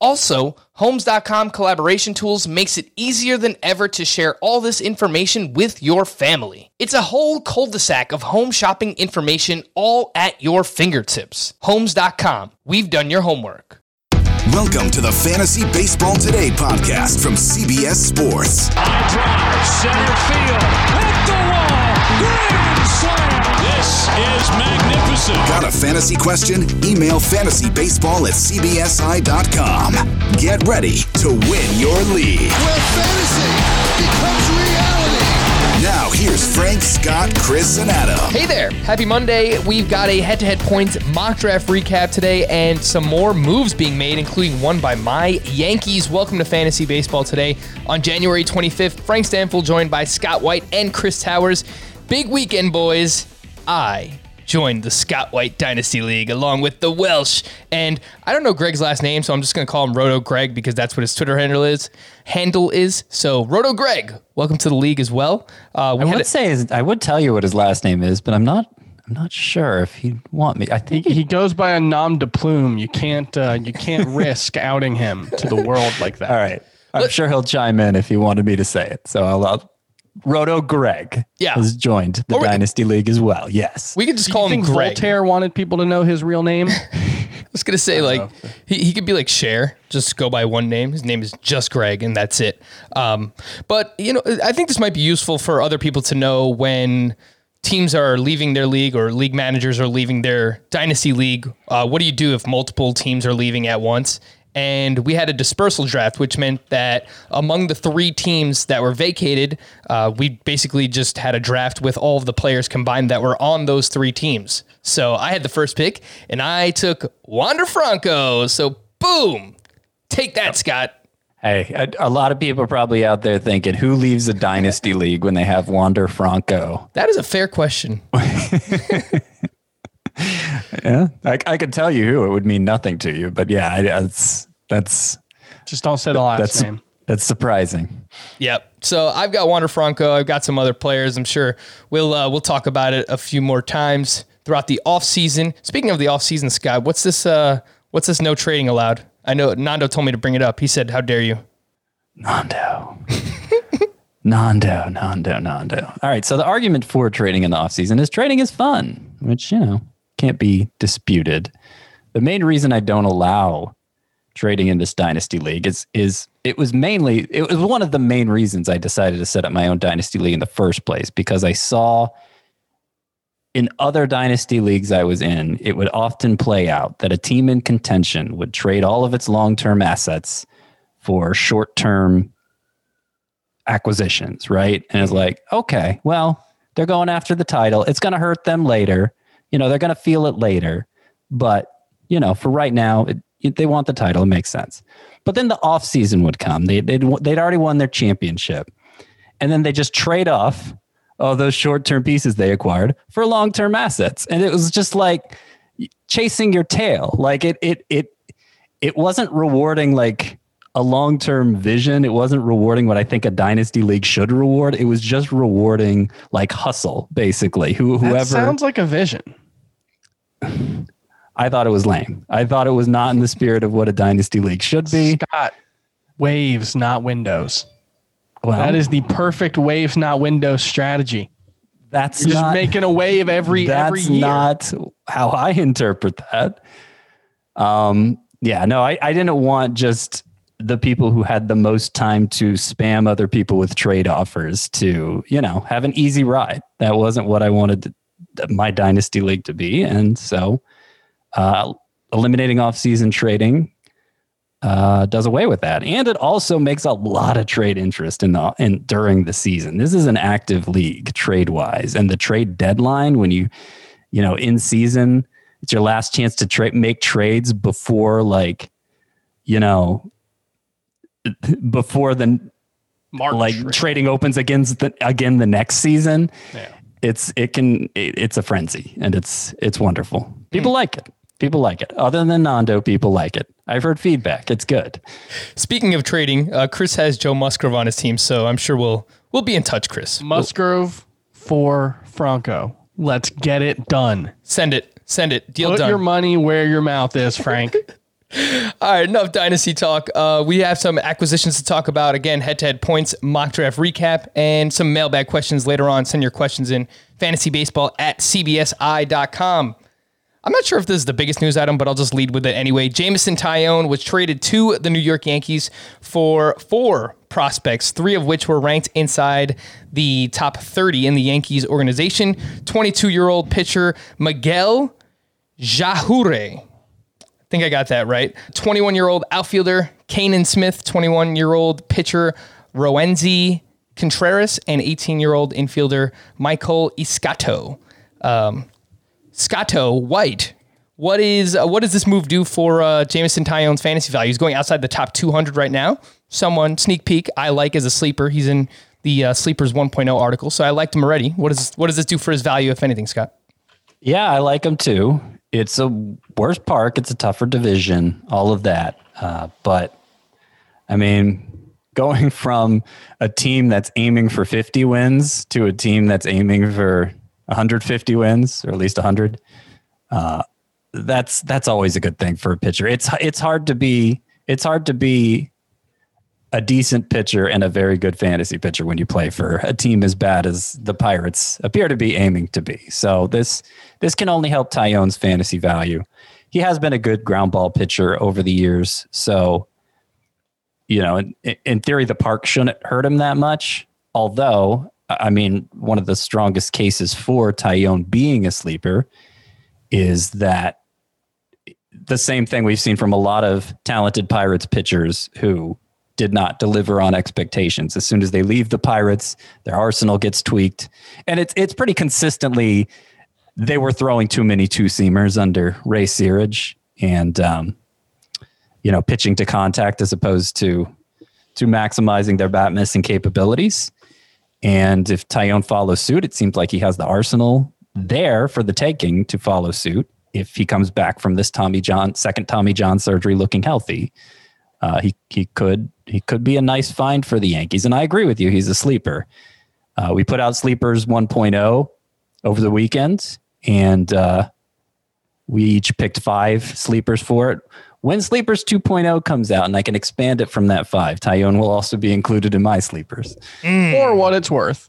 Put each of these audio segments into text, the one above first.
Also, Homes.com collaboration tools makes it easier than ever to share all this information with your family. It's a whole cul-de-sac of home shopping information all at your fingertips. Homes.com. We've done your homework. Welcome to the Fantasy Baseball Today podcast from CBS Sports. High drive, center field, hit the wall, grand slam. This is magnificent. Got a fantasy question? Email fantasybaseball at cbsi.com. Get ready to win your league. where fantasy becomes reality. Now, here's Frank, Scott, Chris, and Adam. Hey there. Happy Monday. We've got a head-to-head points mock draft recap today and some more moves being made, including one by my Yankees. Welcome to Fantasy Baseball today on January 25th. Frank Stanfield joined by Scott White and Chris Towers. Big weekend, boys. I joined the Scott White Dynasty League along with the Welsh. And I don't know Greg's last name, so I'm just going to call him Roto Greg because that's what his Twitter handle is. Handle is. So, Roto Greg, welcome to the league as well. Uh, we I would a- say his, I would tell you what his last name is, but I'm not. I'm not sure if he'd want me. I think He goes by a nom de plume. You can't uh, you can't risk outing him to the world like that. All right. I'm sure he'll chime in if he wanted me to say it. So I'll. I'll Roto Greg Yeah. has joined the Or we- Dynasty League as well. Yes. we could just Do call you him think Greg. Voltaire wanted people to know his real name? I was gonna say like he, he could be like Cher, just go by one name. His name is just Greg, and that's it. Um, but you know, I think this might be useful for other people to know when teams are leaving their league or league managers are leaving their dynasty league. Uh, what do you do if multiple teams are leaving at once? And we had a dispersal draft, which meant that among the three teams that were vacated, uh, we basically just had a draft with all of the players combined that were on those three teams. So I had the first pick, and I took Wander Franco. So boom, take that, Scott. Hey, a, a lot of people probably out there thinking, who leaves a Dynasty League when they have Wander Franco? That is a fair question. Yeah, I, I could tell you who. It would mean nothing to you, but yeah, I, that's that's Just don't say the last that's name. that's surprising. Yep. So I've got Wander Franco. I've got some other players. I'm sure we'll uh, we'll talk about it a few more times throughout the off season. Speaking of the off season, Scott, what's this? Uh, what's this? No trading allowed. I know Nando told me to bring it up. He said, "How dare you?" Nando. Nando, Nando, Nando. All right. So the argument for trading in the offseason is trading is fun, which, you know, can't be disputed. The main reason I don't allow trading in this dynasty league is is it was mainly it was one of the main reasons I decided to set up my own dynasty league in the first place because I saw in other dynasty leagues I was in, it would often play out that a team in contention would trade all of its long-term assets for short-term acquisitions, right? And it's mm-hmm. like, okay, well, they're going after the title. It's going to hurt them later. You know, they're going to feel it later. But, you know, for right now, it, it- they want the title. It makes sense. But then the off season would come. They, they'd, they'd already won their championship. And then they just trade off all those short term pieces they acquired for long term assets. And it was just like chasing your tail. Like it, it, it, it wasn't rewarding like a long term vision. It wasn't rewarding what I think a dynasty league should reward. It was just rewarding like hustle, basically. Who That whoever sounds like a vision. I thought it was lame. I thought it was not in the spirit of what a dynasty league should be. Scott, waves, not windows. Well, That is the perfect waves, not windows strategy. that's You're just making a wave every every that's year. not how I interpret that. Um, yeah, no, I, I didn't want just the people who had the most time to spam other people with trade offers to, you know, have an easy ride. That wasn't what I wanted. My dynasty league to be. And so uh, eliminating off-season trading uh, does away with that, and it also makes a lot of trade interest in the in during the season. This is an active league trade wise, and the trade deadline when you you know in season it's your last chance to trade make trades before like you know before the March like trade. trading opens against the, again the next season. Yeah. It's it can it, it's a frenzy and it's it's wonderful. People like it. People like it. Other than Nando, people like it. I've heard feedback. It's good. Speaking of trading, uh, Chris has Joe Musgrove on his team, so I'm sure we'll we'll be in touch, Chris. Musgrove for Franco. Let's get it done. Send it, send it, deal Put done. your money where your mouth is, Frank. All right, enough dynasty talk. Uh, we have some acquisitions to talk about. Again, head-to-head points, mock draft recap, and some mailbag questions later on. Send your questions in fantasybaseball at cbsi.com. I'm not sure if this is the biggest news item, but I'll just lead with it anyway. Jameson Taillon was traded to the New York Yankees for four prospects, three of which were ranked inside the top 30 in the Yankees organization. 22 year old pitcher Miguel Yajure. Think I got that right. 21 year old outfielder Canaan Smith, 21 year old pitcher Roansy Contreras, and 18 year old infielder Maikol Escotto. Um, White. What is uh, what does this move do for uh, Jameson Taillon's fantasy value? He's going outside the top 200 right now. Someone sneak peek I like as a sleeper. He's in the uh, sleepers 1.0 article, so I liked him already. What does what does this do for his value, if anything, Scott? Yeah, I like him too. It's a worse park. It's a tougher division. All of that, uh, but I mean, going from a team that's aiming for 50 wins to a team that's aiming for 150 wins or at least 100, uh, that's that's always a good thing for a pitcher. It's it's hard to be it's hard to be a decent pitcher and a very good fantasy pitcher when you play for a team as bad as the Pirates appear to be aiming to be. So this this can only help Taillon's fantasy value. He has been a good ground ball pitcher over the years, so you know, in, in theory, the park shouldn't hurt him that much. Although, I mean, one of the strongest cases for Taillon being a sleeper is that the same thing we've seen from a lot of talented Pirates pitchers who did not deliver on expectations. As soon as they leave the Pirates, their arsenal gets tweaked, and it's it's pretty consistently they were throwing too many two seamers under Ray Searage and um, you know pitching to contact as opposed to to maximizing their bat missing capabilities. And if Taillon follows suit, it seems like he has the arsenal there for the taking to follow suit if he comes back from this Tommy John second Tommy John surgery looking healthy. Uh, he he could he could be a nice find for the Yankees, and I agree with you. He's a sleeper. Uh, we put out sleepers 1.0 over the weekend, and uh, we each picked five sleepers for it. When Sleepers 2.0 comes out, and I can expand it from that five, Taillon will also be included in my sleepers. For what it's worth,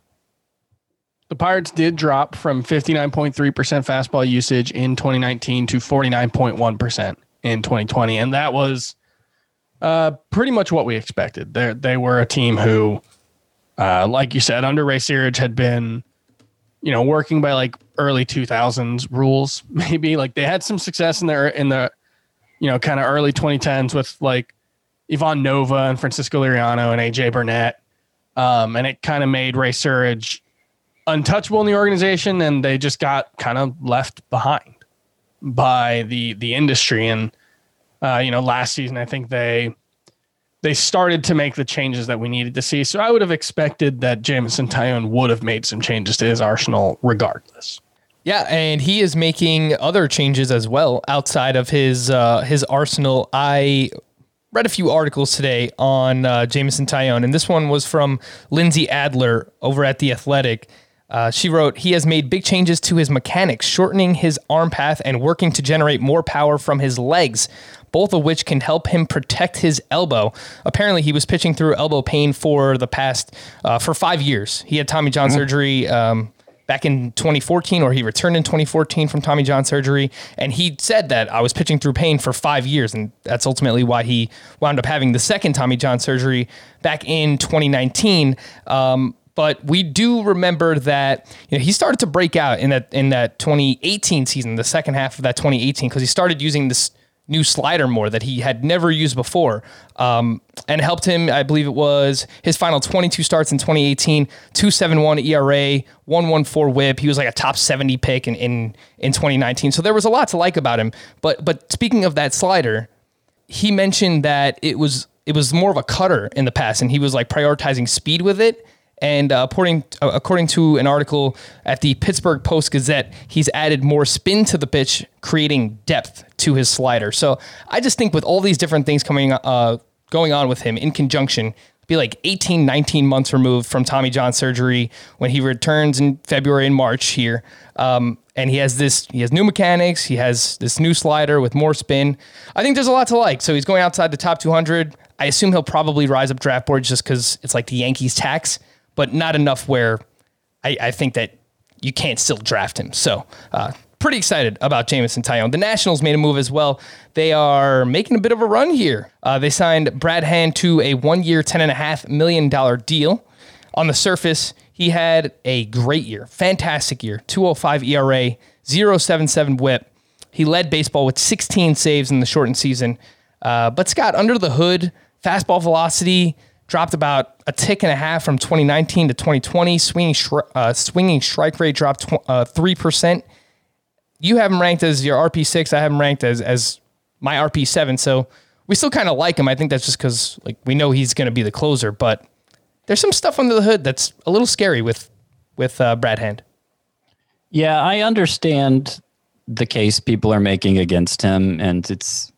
the Pirates did drop from 59.3% fastball usage in 2019 to 49.1% in 2020. And that was uh, pretty much what we expected. They they were a team who, uh, like you said, under Ray Searage had been, you know, working by like early 2000s rules. Maybe like they had some success in their in the, you know, kind of early 2010s with like Ivan Nova and Francisco Liriano and AJ Burnett. Um, and it kind of made Ray Searage untouchable in the organization, and they just got kind of left behind by the the industry. And uh, you know, last season I think they they started to make the changes that we needed to see. So I would have expected that Jameson Taillon would have made some changes to his arsenal regardless. Yeah, and he is making other changes as well outside of his uh, his arsenal. I read a few articles today on uh, Jameson Taillon, and this one was from Lindsey Adler over at the Athletic. Uh, she wrote, he has made big changes to his mechanics, shortening his arm path and working to generate more power from his legs, both of which can help him protect his elbow. Apparently, he was pitching through elbow pain for the past uh, for five years. He had Tommy John surgery. Um, back in 2014 or he returned in 2014 from Tommy John surgery and he said that I was pitching through pain for 5 years and that's ultimately why he wound up having the second Tommy John surgery back in 2019 um, But we do remember that you know, he started to break out in that in that 2018 season, the second half of that 2018, because he started using this new slider more that he had never used before, um, and helped him. I believe it was his final 22 starts in 2018, 2.71 ERA, 114 WHIP. He was like a top 70 pick in, in in 2019. So there was a lot to like about him. But but speaking of that slider, he mentioned that it was it was more of a cutter in the past, and he was like prioritizing speed with it. And uh, according uh, according to an article at the Pittsburgh Post Gazette, he's added more spin to the pitch, creating depth to his slider. So I just think with all these different things coming uh, going on with him in conjunction, be like 18, 19 months removed from Tommy John surgery when he returns in February and March here. Um, and he has this, he has new mechanics. He has this new slider with more spin. I think there's a lot to like. So he's going outside the top 200. I assume he'll probably rise up draft boards just because it's like the Yankees tax but not enough where I, I think that you can't still draft him. So, uh, pretty excited about Jameson Taillon. The Nationals made a move as well. They are making a bit of a run here. Uh, they signed Brad Hand to a one year, $10.5 million deal. On the surface, he had a great year, fantastic year 205 ERA, 077 whip. He led baseball with 16 saves in the shortened season. Uh, but Scott, under the hood, fastball velocity, dropped about a tick and a half from 2019 to 2020. Swinging uh, swinging strike rate dropped uh, three percent. You have him ranked as your RP six. I have him ranked as as my RP seven. So we still kind of like him. I think that's just because like we know he's going to be the closer, but there's some stuff under the hood that's a little scary with with uh, Brad Hand. Yeah, I understand the case people are making against him, and it's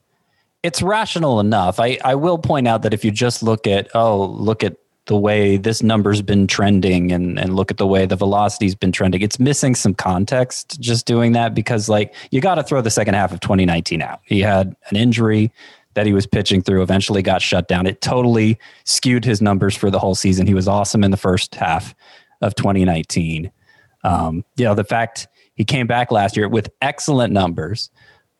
it's rational enough. I, I will point out that if you just look at, oh, look at the way this number's been trending and, and look at the way the velocity's been trending, it's missing some context just doing that because, like, you got to throw the second half of 2019 out. He had an injury that he was pitching through, eventually got shut down. It totally skewed his numbers for the whole season. He was awesome in the first half of 2019. Um, you know, the fact he came back last year with excellent numbers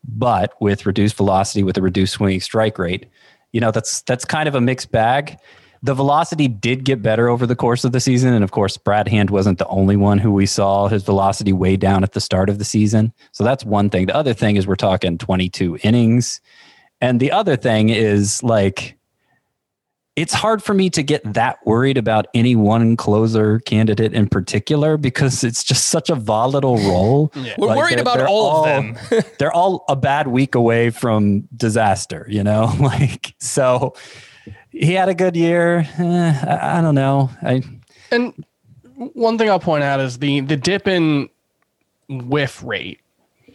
but with reduced velocity, with a reduced swinging strike rate, you know that's that's kind of a mixed bag. The velocity did get better over the course of the season, and of course, Brad Hand wasn't the only one who we saw his velocity way down at the start of the season. So that's one thing. The other thing is we're talking 22 innings, and the other thing is like it's hard for me to get that worried about any one closer candidate in particular because it's just such a volatile role. yeah. We're like worried about all, all, of them. they're all a bad week away from disaster, you know? like, so he had a good year. Eh, I, I, don't know. I, and one thing I'll point out is the, the dip in whiff rate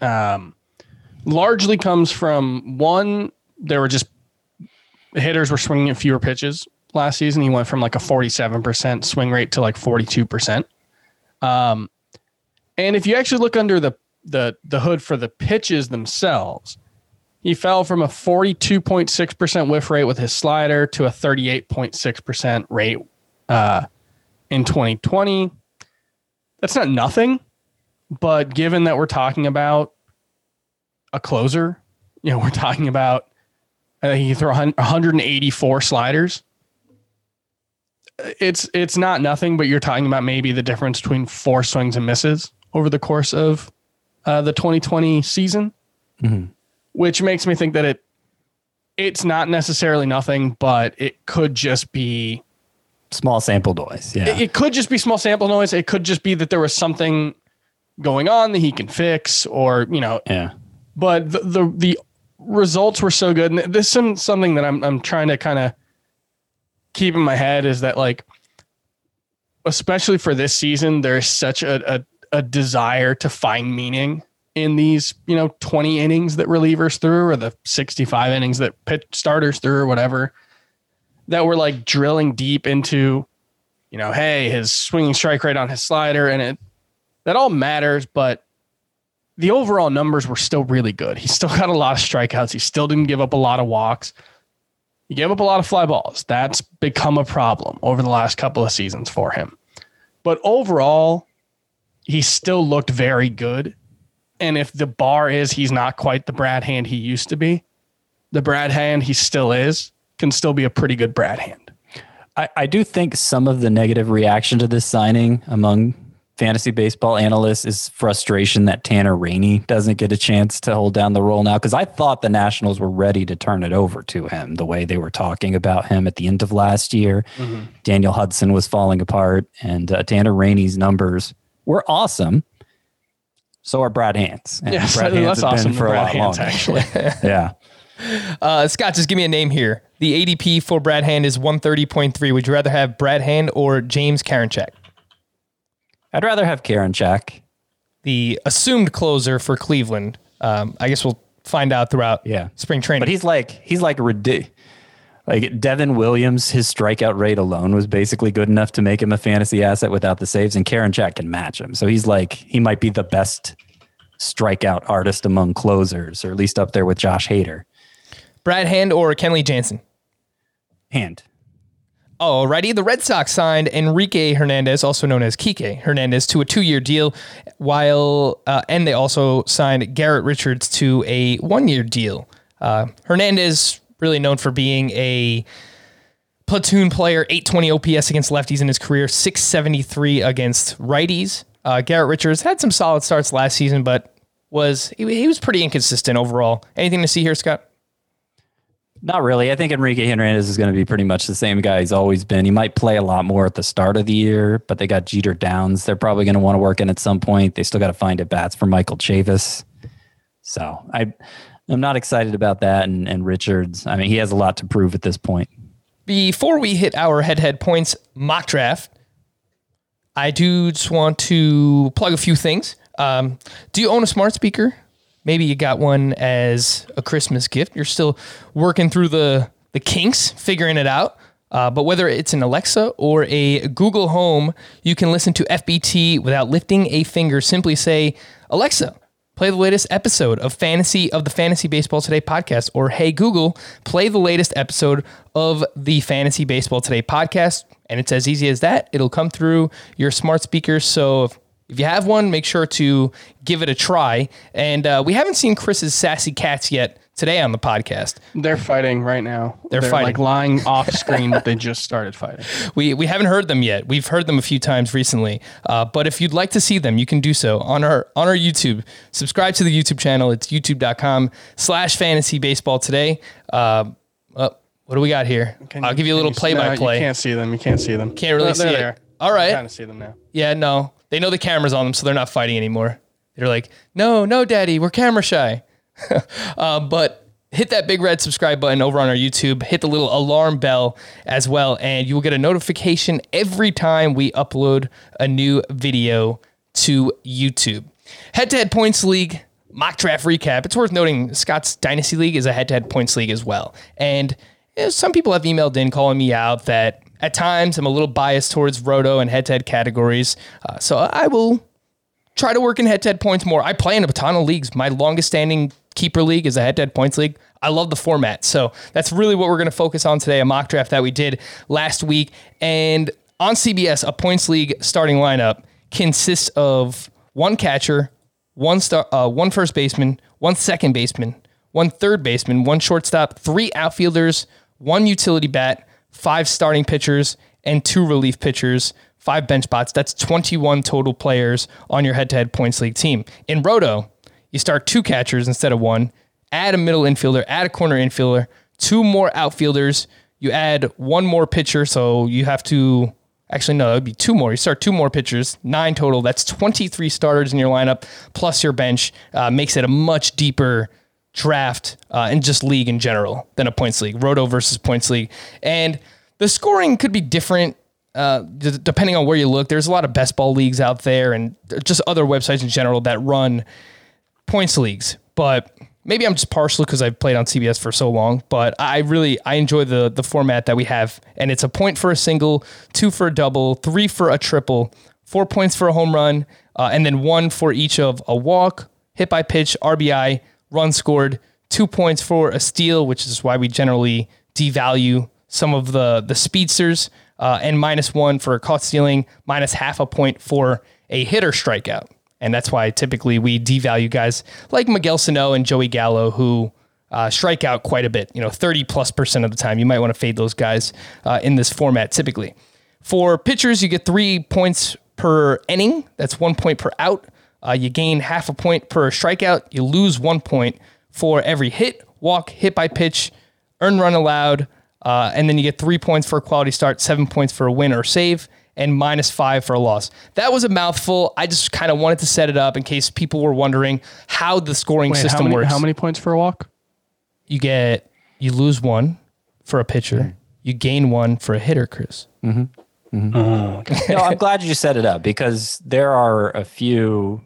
um, largely comes from one, there were just hitters were swinging at fewer pitches last season. He went from like a 47% swing rate to like 42%. Um, and if you actually look under the, the, the hood for the pitches themselves, he fell from a 42.6% whiff rate with his slider to a 38.6% rate uh, in 2020. That's not nothing, but given that we're talking about a closer, you know, we're talking about uh, he threw 184 sliders. It's it's not nothing, but you're talking about maybe the difference between four swings and misses over the course of uh, the 2020 season, mm-hmm. which makes me think that it it's not necessarily nothing, but it could just be small sample noise. Yeah, it, it could just be small sample noise. It could just be that there was something going on that he can fix, or you know, yeah. But the the, the results were so good. And this is something that I'm I'm trying to kind of keep in my head is that like especially for this season, there's such a, a, a desire to find meaning in these, you know, 20 innings that relievers threw or the 65 innings that pitch starters threw or whatever, that we're like drilling deep into, you know, hey, his swinging strike rate on his slider and it that all matters, but the overall numbers were still really good. He still got a lot of strikeouts. He still didn't give up a lot of walks. He gave up a lot of fly balls. That's become a problem over the last couple of seasons for him. But overall, he still looked very good. And if the bar is he's not quite the Brad Hand he used to be, the Brad Hand he still is can still be a pretty good Brad Hand. I, I do think some of the negative reaction to this signing among fantasy baseball analyst is frustration that Tanner Rainey doesn't get a chance to hold down the role now. Because I thought the Nationals were ready to turn it over to him the way they were talking about him at the end of last year. Mm-hmm. Daniel Hudson was falling apart, and uh, Tanner Rainey's numbers were awesome. So are Brad Hands. And Yeah, Brad Hands that's awesome. for a Brad lot Hands, longer. actually. Yeah. Uh, Scott, just give me a name here. The ADP for Brad Hand is 130.3. Would you rather have Brad Hand or James Karinchak? I'd rather have Karinchak. The assumed closer for Cleveland. Um, I guess we'll find out throughout Yeah. spring training. But he's like he's like ridiculous. Like Devin Williams, his strikeout rate alone was basically good enough to make him a fantasy asset without the saves, and Karinchak can match him. So he's like he might be the best strikeout artist among closers, or at least up there with Josh Hader. Brad Hand or Kenley Jansen? Hand. Alrighty, the Red Sox signed Enrique Hernandez, also known as Kike Hernandez, to a two-year deal, while uh, and they also signed Garrett Richards to a one-year deal. Uh, Hernandez, really known for being a platoon player, 820 OPS against lefties in his career, 673 against righties. Uh, Garrett Richards had some solid starts last season, but was he, he was pretty inconsistent overall. Anything to see here, Scott? Not really. I think Enrique Hernandez is going to be pretty much the same guy he's always been. He might play a lot more at the start of the year, but they got Jeter Downs. They're probably going to want to work in at some point. They still got to find at bats for Michael Chavis. So I, I'm not excited about that. And, and Richards, I mean, he has a lot to prove at this point. before we hit our head head points mock draft, I do just want to plug a few things. Um, do you own a smart speaker? Maybe you got one as a Christmas gift. You're still working through the the kinks, figuring it out. Uh, but whether it's an Alexa or a Google Home, you can listen to FBT without lifting a finger. Simply say, Alexa, play the latest episode of Fantasy of the Fantasy Baseball Today podcast, or Hey Google, play the latest episode of the Fantasy Baseball Today podcast. And it's as easy as that. It'll come through your smart speakers. So if, if you have one, make sure to give it a try. And uh, we haven't seen Chris's sassy cats yet today on the podcast. They're fighting right now. They're like fighting. lying off screen, but they just started fighting. We we haven't heard them yet. We've heard them a few times recently. Uh, but if you'd like to see them, you can do so on our on our YouTube. Subscribe to the YouTube channel. It's youtube.com slash fantasy baseball today. Uh, uh, what do we got here? Can I'll you- give you a little play by play. You can't see them. You can't see them. Can't really Oh, see it. All right. Kind of see them now. Yeah, no. They know the camera's on them, so they're not fighting anymore. They're like, no, no, daddy, we're camera shy. uh, but hit that big red subscribe button over on our YouTube. Hit the little alarm bell as well, and you will get a notification every time we upload a new video to YouTube. Head to head points league mock draft recap. It's worth noting Scott's Dynasty League is a head to head points league as well. And you know, some people have emailed in calling me out that at times I'm a little biased towards roto and head to head categories. Uh, so I will try to work in head to head points more. I play in a ton of leagues. My longest standing keeper league is a head to head points league. I love the format. So that's really what we're going to focus on today a mock draft that we did last week. And on CBS, a points league starting lineup consists of one catcher, one star, uh, one first baseman, one second baseman, one third baseman, one shortstop, three outfielders, one utility bat, five starting pitchers, and two relief pitchers, five bench spots. That's 21 total players on your head to head points league team. In Roto, you start two catchers instead of one, add a middle infielder, add a corner infielder, two more outfielders, you add one more pitcher, so you have to Actually, no, it would be two more. You start two more pitchers, nine total. That's 23 starters in your lineup, plus your bench. Uh, makes it a much deeper draft uh, and just league in general than a points league, roto versus points league. And the scoring could be different uh, d- depending on where you look. There's a lot of best ball leagues out there and just other websites in general that run points leagues. But maybe I'm just partial because I've played on CBS for so long. But I really I enjoy the the format that we have, and it's a point for a single, two for a double, three for a triple, four points for a home run, uh, and then one for each of a walk, hit by pitch, RBI, run scored, two points for a steal, which is why we generally devalue some of the the speedsters, uh, and minus one for a caught stealing, minus half a point for a hitter strikeout. And that's why typically we devalue guys like Miguel Sano and Joey Gallo, who uh, strike out quite a bit, you know, 30 plus percent of the time. You might want to fade those guys uh, in this format typically. For pitchers, you get three points per inning. That's one point per out. Uh, you gain half a point per strikeout. You lose one point for every hit, walk, hit by pitch, earn run allowed, uh, and then you get three points for a quality start, seven points for a win or save, and minus five for a loss. That was a mouthful. I just kind of wanted to set it up in case people were wondering how the scoring Wait, system how many, works. How many points for a walk? You get you lose one for a pitcher. Hmm. You gain one for a hitter, Chris. No, I'm glad you set it up because there are a few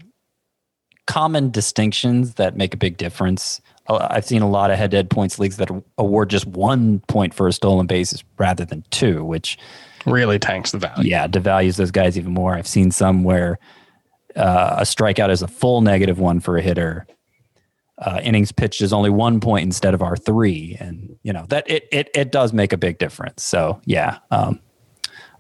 common distinctions that make a big difference. I've seen a lot of head-to-head points leagues that award just one point for a stolen bases rather than two, which Really tanks the value. yeah devalues those guys even more. I've seen some where uh, a strikeout is a full negative one for a hitter. Uh, innings pitched is only one point instead of our three, and you know that it it it does make a big difference. So yeah, um,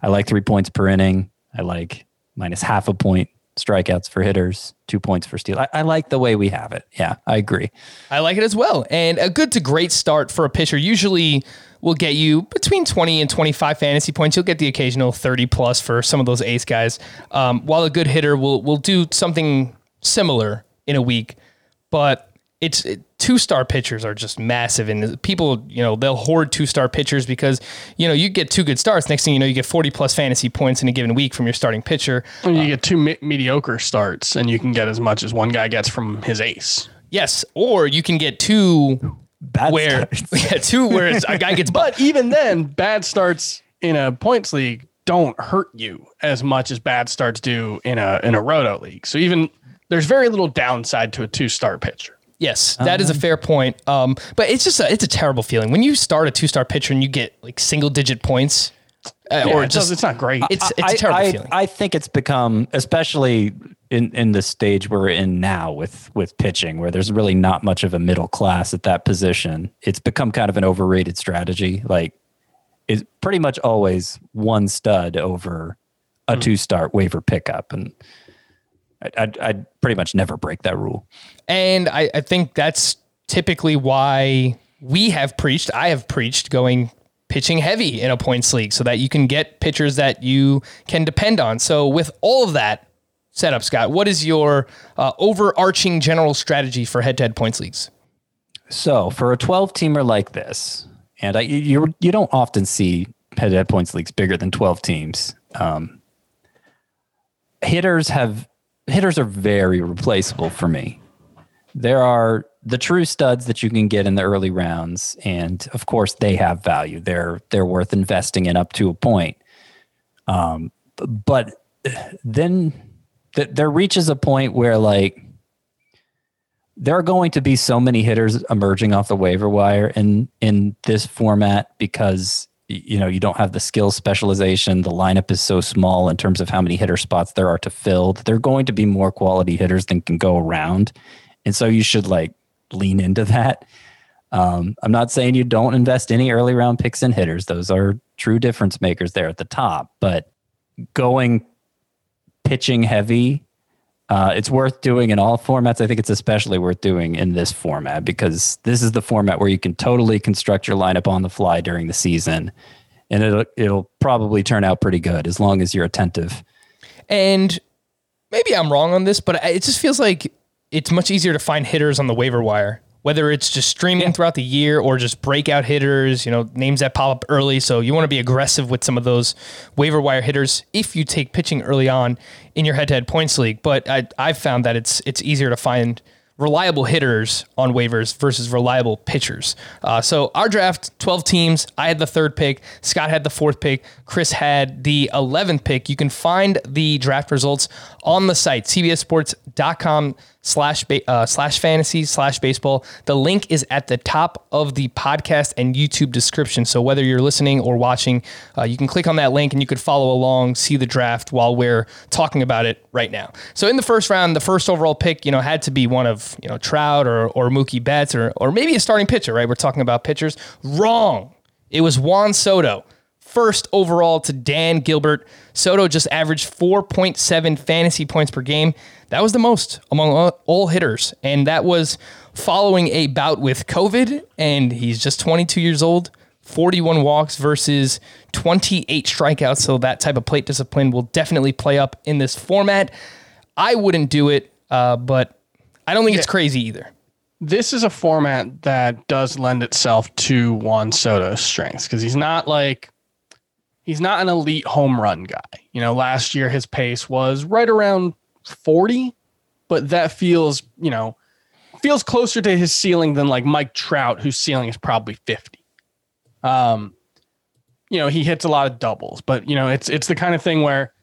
I like three points per inning. I like minus half a point strikeouts for hitters, two points for steal. I, I like the way we have it. Yeah, I agree. I like it as well. And a good to great start for a pitcher usually will get you between 20 and 25 fantasy points. You'll get the occasional 30 plus for some of those ace guys. Um, while a good hitter will will do something similar in a week, but it's it, two star pitchers are just massive, and people you know they'll hoard two star pitchers because you know you get two good starts. Next thing you know, you get 40 plus fantasy points in a given week from your starting pitcher. And you uh, get two me- mediocre starts, and you can get as much as one guy gets from his ace. Yes, or you can get two Bad where starts. yeah, two where it's, a guy gets But even then, bad starts in a points league don't hurt you as much as bad starts do in a in a roto league. So even there's very little downside to a two star pitcher. Yes, that is a fair point. Um, but it's just a, it's a terrible feeling when you start a two star pitcher and you get like single digit points, uh, Or or it just does, it's not great. it's it's a I- terrible I, feeling. I think it's become, especially in, in the stage we're in now with with pitching, where there's really not much of a middle class at that position. It's become kind of an overrated strategy. Like, it's pretty much always one stud over a two start waiver pickup, and I'd, I'd, pretty much never break that rule. and I, I think that's typically why we have preached. I have preached going pitching heavy in a points league so that you can get pitchers that you can depend on. So with all of that set up, Scott, what is your uh, overarching general strategy for head to head points leagues? So for a 12 teamer like this, and I, you you you don't often see head-to-head points leagues bigger than 12 teams. Um, hitters have hitters are very replaceable for me. There are the true studs that you can get in the early rounds, and of course they have value. They're they're worth investing in up to a point. Um, but then th- there reaches a point where like there are going to be so many hitters emerging off the waiver wire in in this format because you know you don't have the skill specialization. The lineup is so small in terms of how many hitter spots there are to fill there are going to be more quality hitters than can go around. And so you should like lean into that. Um, i'm not saying you don't invest any early round picks in hitters. Those are true difference makers there at the top. But going pitching heavy uh, it's worth doing in all formats. I think it's especially worth doing in this format because this is the format where you can totally construct your lineup on the fly during the season, and it'll it'll probably turn out pretty good as long as you're attentive. And maybe I'm wrong on this, but it just feels like it's much easier to find hitters on the waiver wire, whether it's just streaming throughout the year or just breakout hitters, you know, names that pop up early. So you want to be aggressive with some of those waiver wire hitters if you take pitching early on in your head to head points league. But I, I've found that it's, it's easier to find reliable hitters on waivers versus reliable pitchers. Uh, so our draft, 12 teams. I had the third pick. Scott had the fourth pick. Chris had the 11th pick. You can find the draft results on the site, cbssports.com slash uh, slash fantasy slash baseball. The link is at the top of the podcast and YouTube description. So whether you're listening or watching, uh, you can click on that link and you could follow along, see the draft while we're talking about it right now. So in the first round, the first overall pick, you know, had to be one of you know Trout or or Mookie Betts or or maybe a starting pitcher. Right, we're talking about pitchers. Wrong. It was Juan Soto first overall to Dan Gilbert. Soto just averaged 4.7 fantasy points per game. That was the most among all, hitters. And that was following a bout with COVID. And he's just 22 years old, 41 walks versus 28 strikeouts. So that type of plate discipline will definitely play up in this format. I wouldn't do it, uh, but I don't think it's crazy either. this is a format that does lend itself to Juan Soto's strengths because he's not like he's not an elite home run guy. You know, last year his pace was right around 40, but that feels, you know, feels closer to his ceiling than like Mike Trout, whose ceiling is probably 50. Um, you know, he hits a lot of doubles, but you know, it's it's the kind of thing where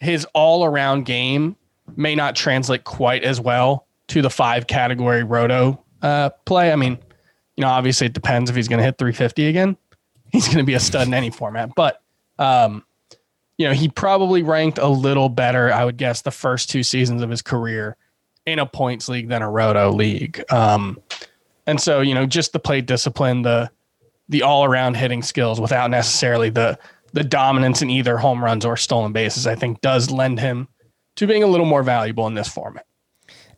his all-around game may not translate quite as well to the five category roto uh, play. I mean, you know, obviously it depends if he's going to hit 350 again. He's going to be a stud in any format, but um, you know, he probably ranked a little better, I would guess, the first two seasons of his career in a points league than a roto league. Um, and so, you know, just the play discipline, the the all around hitting skills without necessarily the the dominance in either home runs or stolen bases, I think does lend him to being a little more valuable in this format.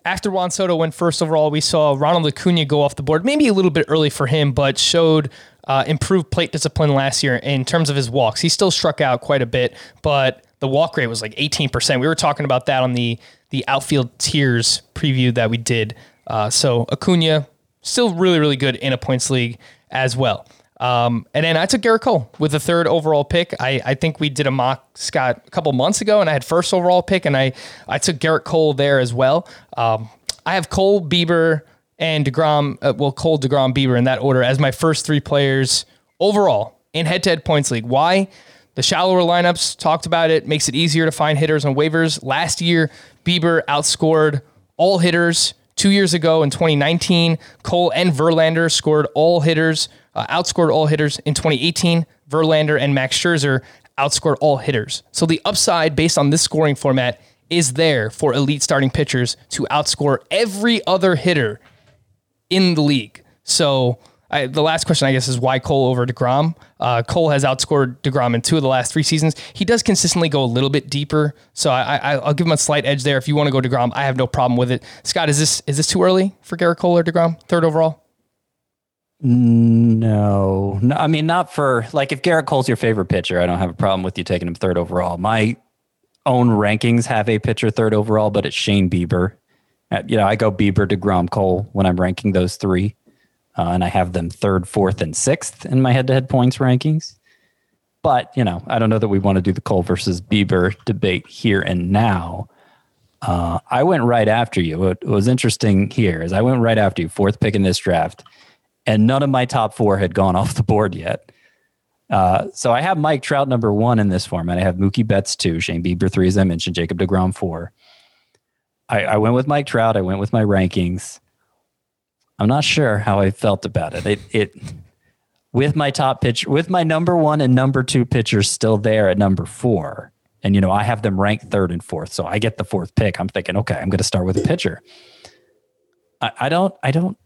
After Juan Soto went first overall, we saw Ronald Acuna go off the board, maybe a little bit early for him, but showed uh, improved plate discipline last year in terms of his walks. He still struck out quite a bit, but the walk rate was like 18%. We were talking about that on the the outfield tiers preview that we did. Uh, so Acuna still really, really good in a points league as well. Um, and then I took Gerrit Cole with the third overall pick. I, I think we did a mock Scott a couple months ago, and I had first overall pick, and I I took Gerrit Cole there as well. Um, I have Cole, Bieber, and Degrom. Uh, well, Cole, Degrom, Bieber in that order as my first three players overall in head-to-head points league. Why? The shallower lineups talked about it makes it easier to find hitters on waivers. Last year, Bieber outscored all hitters. Two years ago in 2019, Cole and Verlander scored all hitters, uh, outscored all hitters in 2018. Verlander and Max Scherzer outscored all hitters. So the upside based on this scoring format is there for elite starting pitchers to outscore every other hitter in the league. So I, the last question, I guess, is why Cole over Degrom? Uh, Cole has outscored Degrom in two of the last three seasons. He does consistently go a little bit deeper, so I, I, I'll give him a slight edge there. If you want to go Degrom, I have no problem with it. Scott, is this is this too early for Gerrit Cole or Degrom, third overall? No, no. I mean, not for like if Gerrit Cole's your favorite pitcher, I don't have a problem with you taking him third overall. My own rankings have a pitcher third overall, but it's Shane Bieber. You know, I go Bieber, to Degrom, Cole when I'm ranking those three, uh, and I have them third, fourth, and sixth in my head-to-head points rankings. But you know, I don't know that we want to do the Cole versus Bieber debate here and now. Uh, I went right after you. What was interesting here is I went right after you, fourth pick in this draft and none of my top four had gone off the board yet. Uh, so I have Mike Trout number one in this format. I have Mookie Betts two, Shane Bieber three, as I mentioned, Jacob Degrom four. I, I went with Mike Trout. I went with my rankings. I'm not sure how I felt about it. It it with my top pitch, with my number one and number two pitchers still there at number four, and you know I have them ranked third and fourth, so I get the fourth pick. I'm thinking, okay, I'm going to start with a pitcher. I, I don't, I don't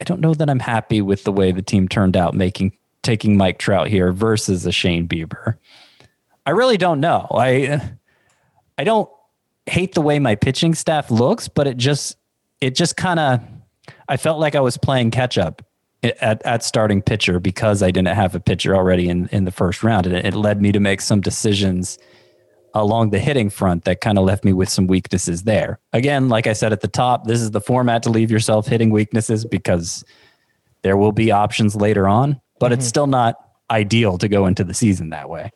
I don't know that I'm happy with the way the team turned out making taking Mike Trout here versus a Shane Bieber. I really don't know. I I don't hate the way my pitching staff looks, but it just it just kind of I felt like I was playing catch up at, at starting pitcher because I didn't have a pitcher already in, in the first round. And it, it led me to make some decisions along the hitting front that kind of left me with some weaknesses there. Again, like I said at the top, this is the format to leave yourself hitting weaknesses because there will be options later on, but it's mm-hmm. still not ideal to go into the season that way.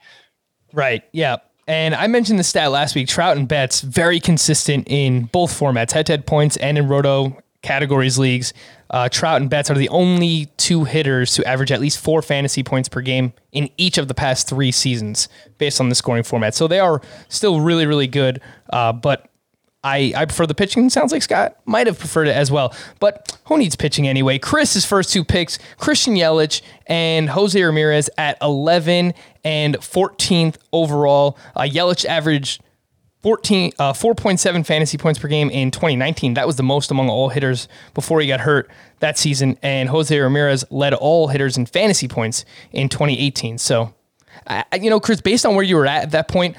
Right. Yeah. And I mentioned the stat last week. Trout and Betts very consistent in both formats, head-to-head points and in roto categories leagues. Uh, Trout and Betts are the only two hitters to average at least four fantasy points per game in each of the past three seasons, based on the scoring format. So they are still really, really good. Uh, but I, I prefer the pitching. Sounds like Scott might have preferred it as well. But who needs pitching anyway? Chris's first two picks, Christian Yelich and Jose Ramirez at 11 and 14th overall. Uh, Yelich averaged 14, uh, 4.7 fantasy points per game in 2019. That was the most among all hitters before he got hurt that season. And Jose Ramirez led all hitters in fantasy points in 2018. So, I, you know, Chris, based on where you were at at that point,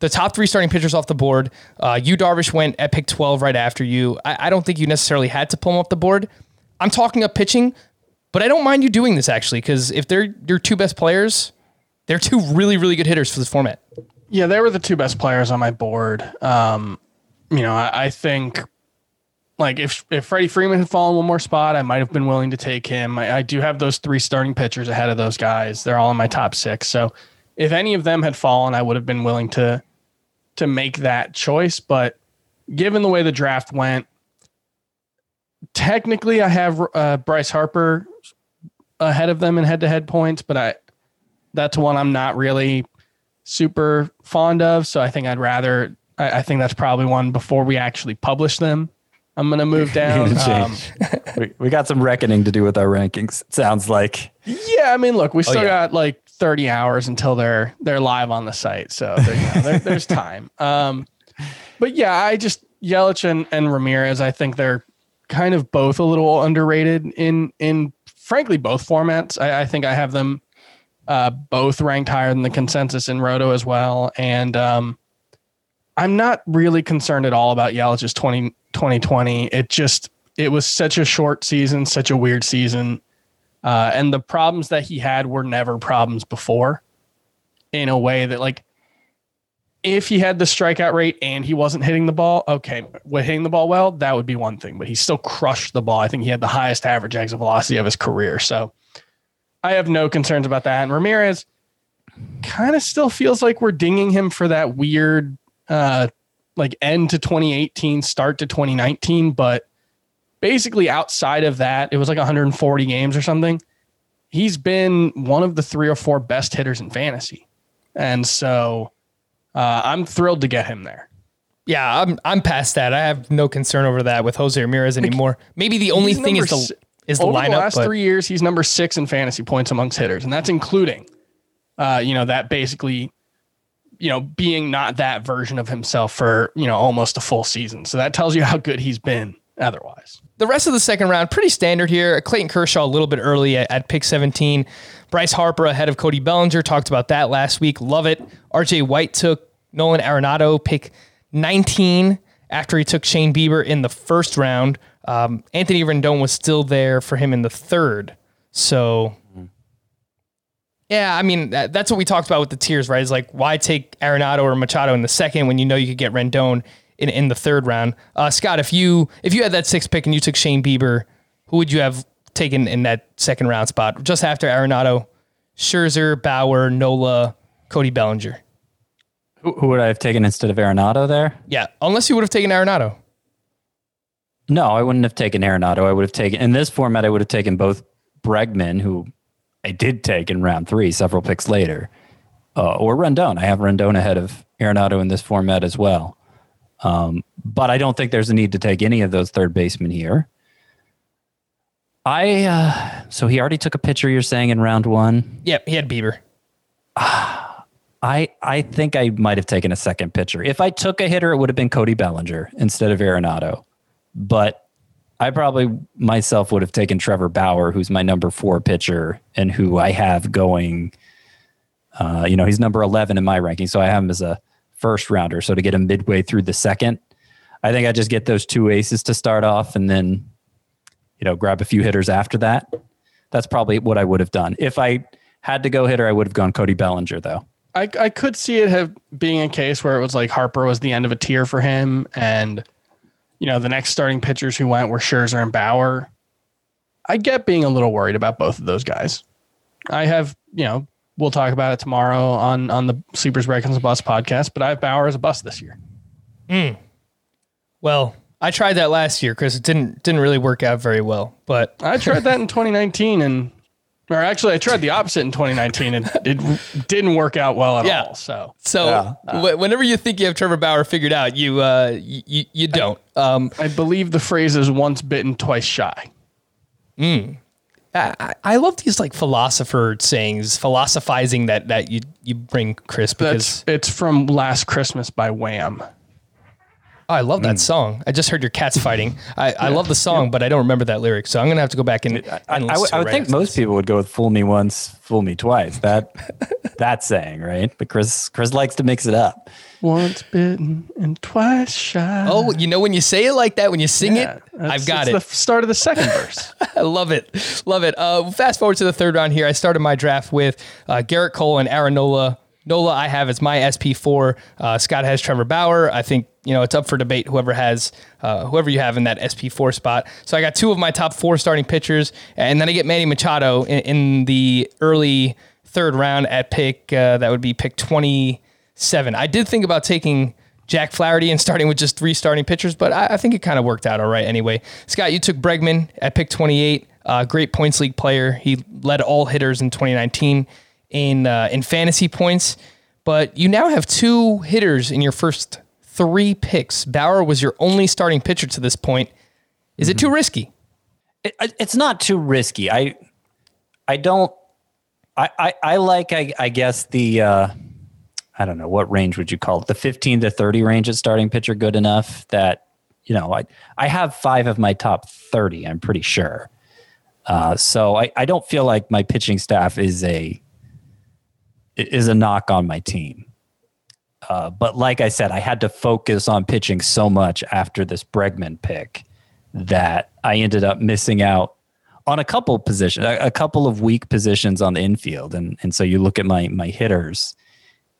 the top three starting pitchers off the board. Uh, you Darvish went at pick 12 right after you. I, I don't think you necessarily had to pull him off the board. I'm talking up pitching, but I don't mind you doing this actually because if they're your two best players, they're two really really good hitters for this format. Yeah, they were the two best players on my board. Um, you know, I, I think like if if Freddie Freeman had fallen one more spot, I might have been willing to take him. I, I do have those three starting pitchers ahead of those guys. They're all in my top six. So if any of them had fallen, I would have been willing to to make that choice. But given the way the draft went, technically I have uh, Bryce Harper ahead of them in head to head points, but I that's one I'm not really super fond of. So I think I'd rather I, I think that's probably one before we actually publish them. I'm gonna move down. Um, we, we got some reckoning to do with our rankings. It sounds like. yeah, I mean, look, we still yeah. got like 30 hours until they're they're live on the site, so there, you know, there, there's time. Um, but yeah, I just Yelich and, and Ramirez. I think they're kind of both a little underrated in in frankly both formats. I, I think I have them uh, both ranked higher than the consensus in Roto as well, and um, I'm not really concerned at all about Yelich's 20, 2020. It just it was such a short season, such a weird season. Uh, and the problems that he had were never problems before in a way that like if he had the strikeout rate and he wasn't hitting the ball, okay, with hitting the ball well, that would be one thing. But he still crushed the ball. I think he had the highest average exit velocity of his career. So I have no concerns about that. And Ramirez kind of still feels like we're dinging him for that weird uh like end to 2018, start to 2019, but basically outside of that, it was like 140 games or something. He's been one of the three or four best hitters in fantasy. And so uh, I'm thrilled to get him there. Yeah, I'm I'm past that. I have no concern over that with Jose Ramirez anymore. Maybe the only thing is the is the Over lineup. the last but three years, he's number six in fantasy points amongst hitters, and that's including, uh, you know, that basically, you know, being not that version of himself for you know almost a full season. So that tells you how good he's been otherwise. the rest of the second round, pretty standard here. Clayton Kershaw a little bit early at, at pick 17. Bryce Harper ahead of Cody Bellinger. Talked about that last week. Love it. RJ White took Nolan Arenado, pick 19 after he took Shane Bieber in the first round. Um, Anthony Rendon was still there for him in the third. So, yeah, I mean, that, that's what we talked about with the tiers, right? Is like, why take Arenado or Machado in the second when you know you could get Rendon in, in the third round? Uh, Scott, if you if you had that sixth pick and you took Shane Bieber, who would you have taken in that second round spot just after Arenado? Scherzer, Bauer, Nola, Cody Bellinger. Who, who would I have taken instead of Arenado there? Yeah, unless you would have taken Arenado. No, I wouldn't have taken Arenado. I would have taken in this format. I would have taken both Bregman, who I did take in round three, several picks later, uh, or Rendon. I have Rendon ahead of Arenado in this format as well. Um, but I don't think there's a need to take any of those third basemen here. I uh, so he already took a pitcher. You're saying in round one. Yep, he had Bieber. I I think I might have taken a second pitcher. If I took a hitter, it would have been Cody Bellinger instead of Arenado. But I probably myself would have taken Trevor Bauer, who's my number four pitcher and who I have going. Uh, you know, he's number eleven in my ranking, so I have him as a first rounder. So to get him midway through the second, I think I just get those two aces to start off, and then you know grab a few hitters after that. That's probably what I would have done if I had to go hitter. I would have gone Cody Bellinger though. I, I could see it have being a case where it was like Harper was the end of a tier for him, and you know the next starting pitchers who went were Scherzer and Bauer. I get being a little worried about both of those guys. I have, you know, we'll talk about it tomorrow on on the Sleepers Breakings the Bus podcast, but I have Bauer as a bust this year. Well, I tried that last year because it didn't didn't really work out very well. But I tried that in 2019 and or actually I tried the opposite in 2019 and it didn't work out well at Yeah. all. So so wh- whenever you think you have Trevor Bauer figured out, you uh, you, you don't. Um, I believe the phrase is once bitten, twice shy. I, I- I love these like philosopher sayings, philosophizing that that you you bring, Chris, because That's it's from Last Christmas by Wham. Oh, I love that song. I just heard your cats fighting. I, I love the song, but I don't remember that lyric. So I'm gonna have to go back and. I, and I listen would- to I it would right think after most this. people would go with "fool me once, fool me twice." That that's saying right, but Chris Chris likes to mix it up. Once bitten and twice shy. Oh, you know when you say it like that, when you sing Yeah, it, I've got it's it. The start of the second verse. I love it. Love it. Uh, fast forward to the third round here. I started my draft with uh, Gerrit Cole and Aaron Nola. Nola, I have as my SP4. Uh, Scott has Trevor Bauer. I think you know it's up for debate. Whoever has, uh, whoever you have in that SP4 spot. So I got two of my top four starting pitchers, and then I get Manny Machado in, in the early third round at pick. Uh, that would be pick 27. I did think about taking Jack Flaherty and starting with just three starting pitchers, but I, I think it kind of worked out all right anyway. Scott, you took Bregman at pick 28, uh, great points league player. He led all hitters in 2019 in uh, in fantasy points, but you now have two hitters in your first three picks. Bauer was your only starting pitcher to this point. Is it too risky? It, it's not too risky. I I don't. I I, I like. I, I guess the. Uh, I don't know what range would you call it? The 15 to 30 range at starting pitcher good enough that you know I I have five of my top 30. I'm pretty sure. Uh, so I, I don't feel like my pitching staff is a is a knock on my team. Uh, but like I said, I had to focus on pitching so much after this Bregman pick that I ended up missing out on a couple positions, a, a couple of weak positions on the infield, and and so you look at my my hitters,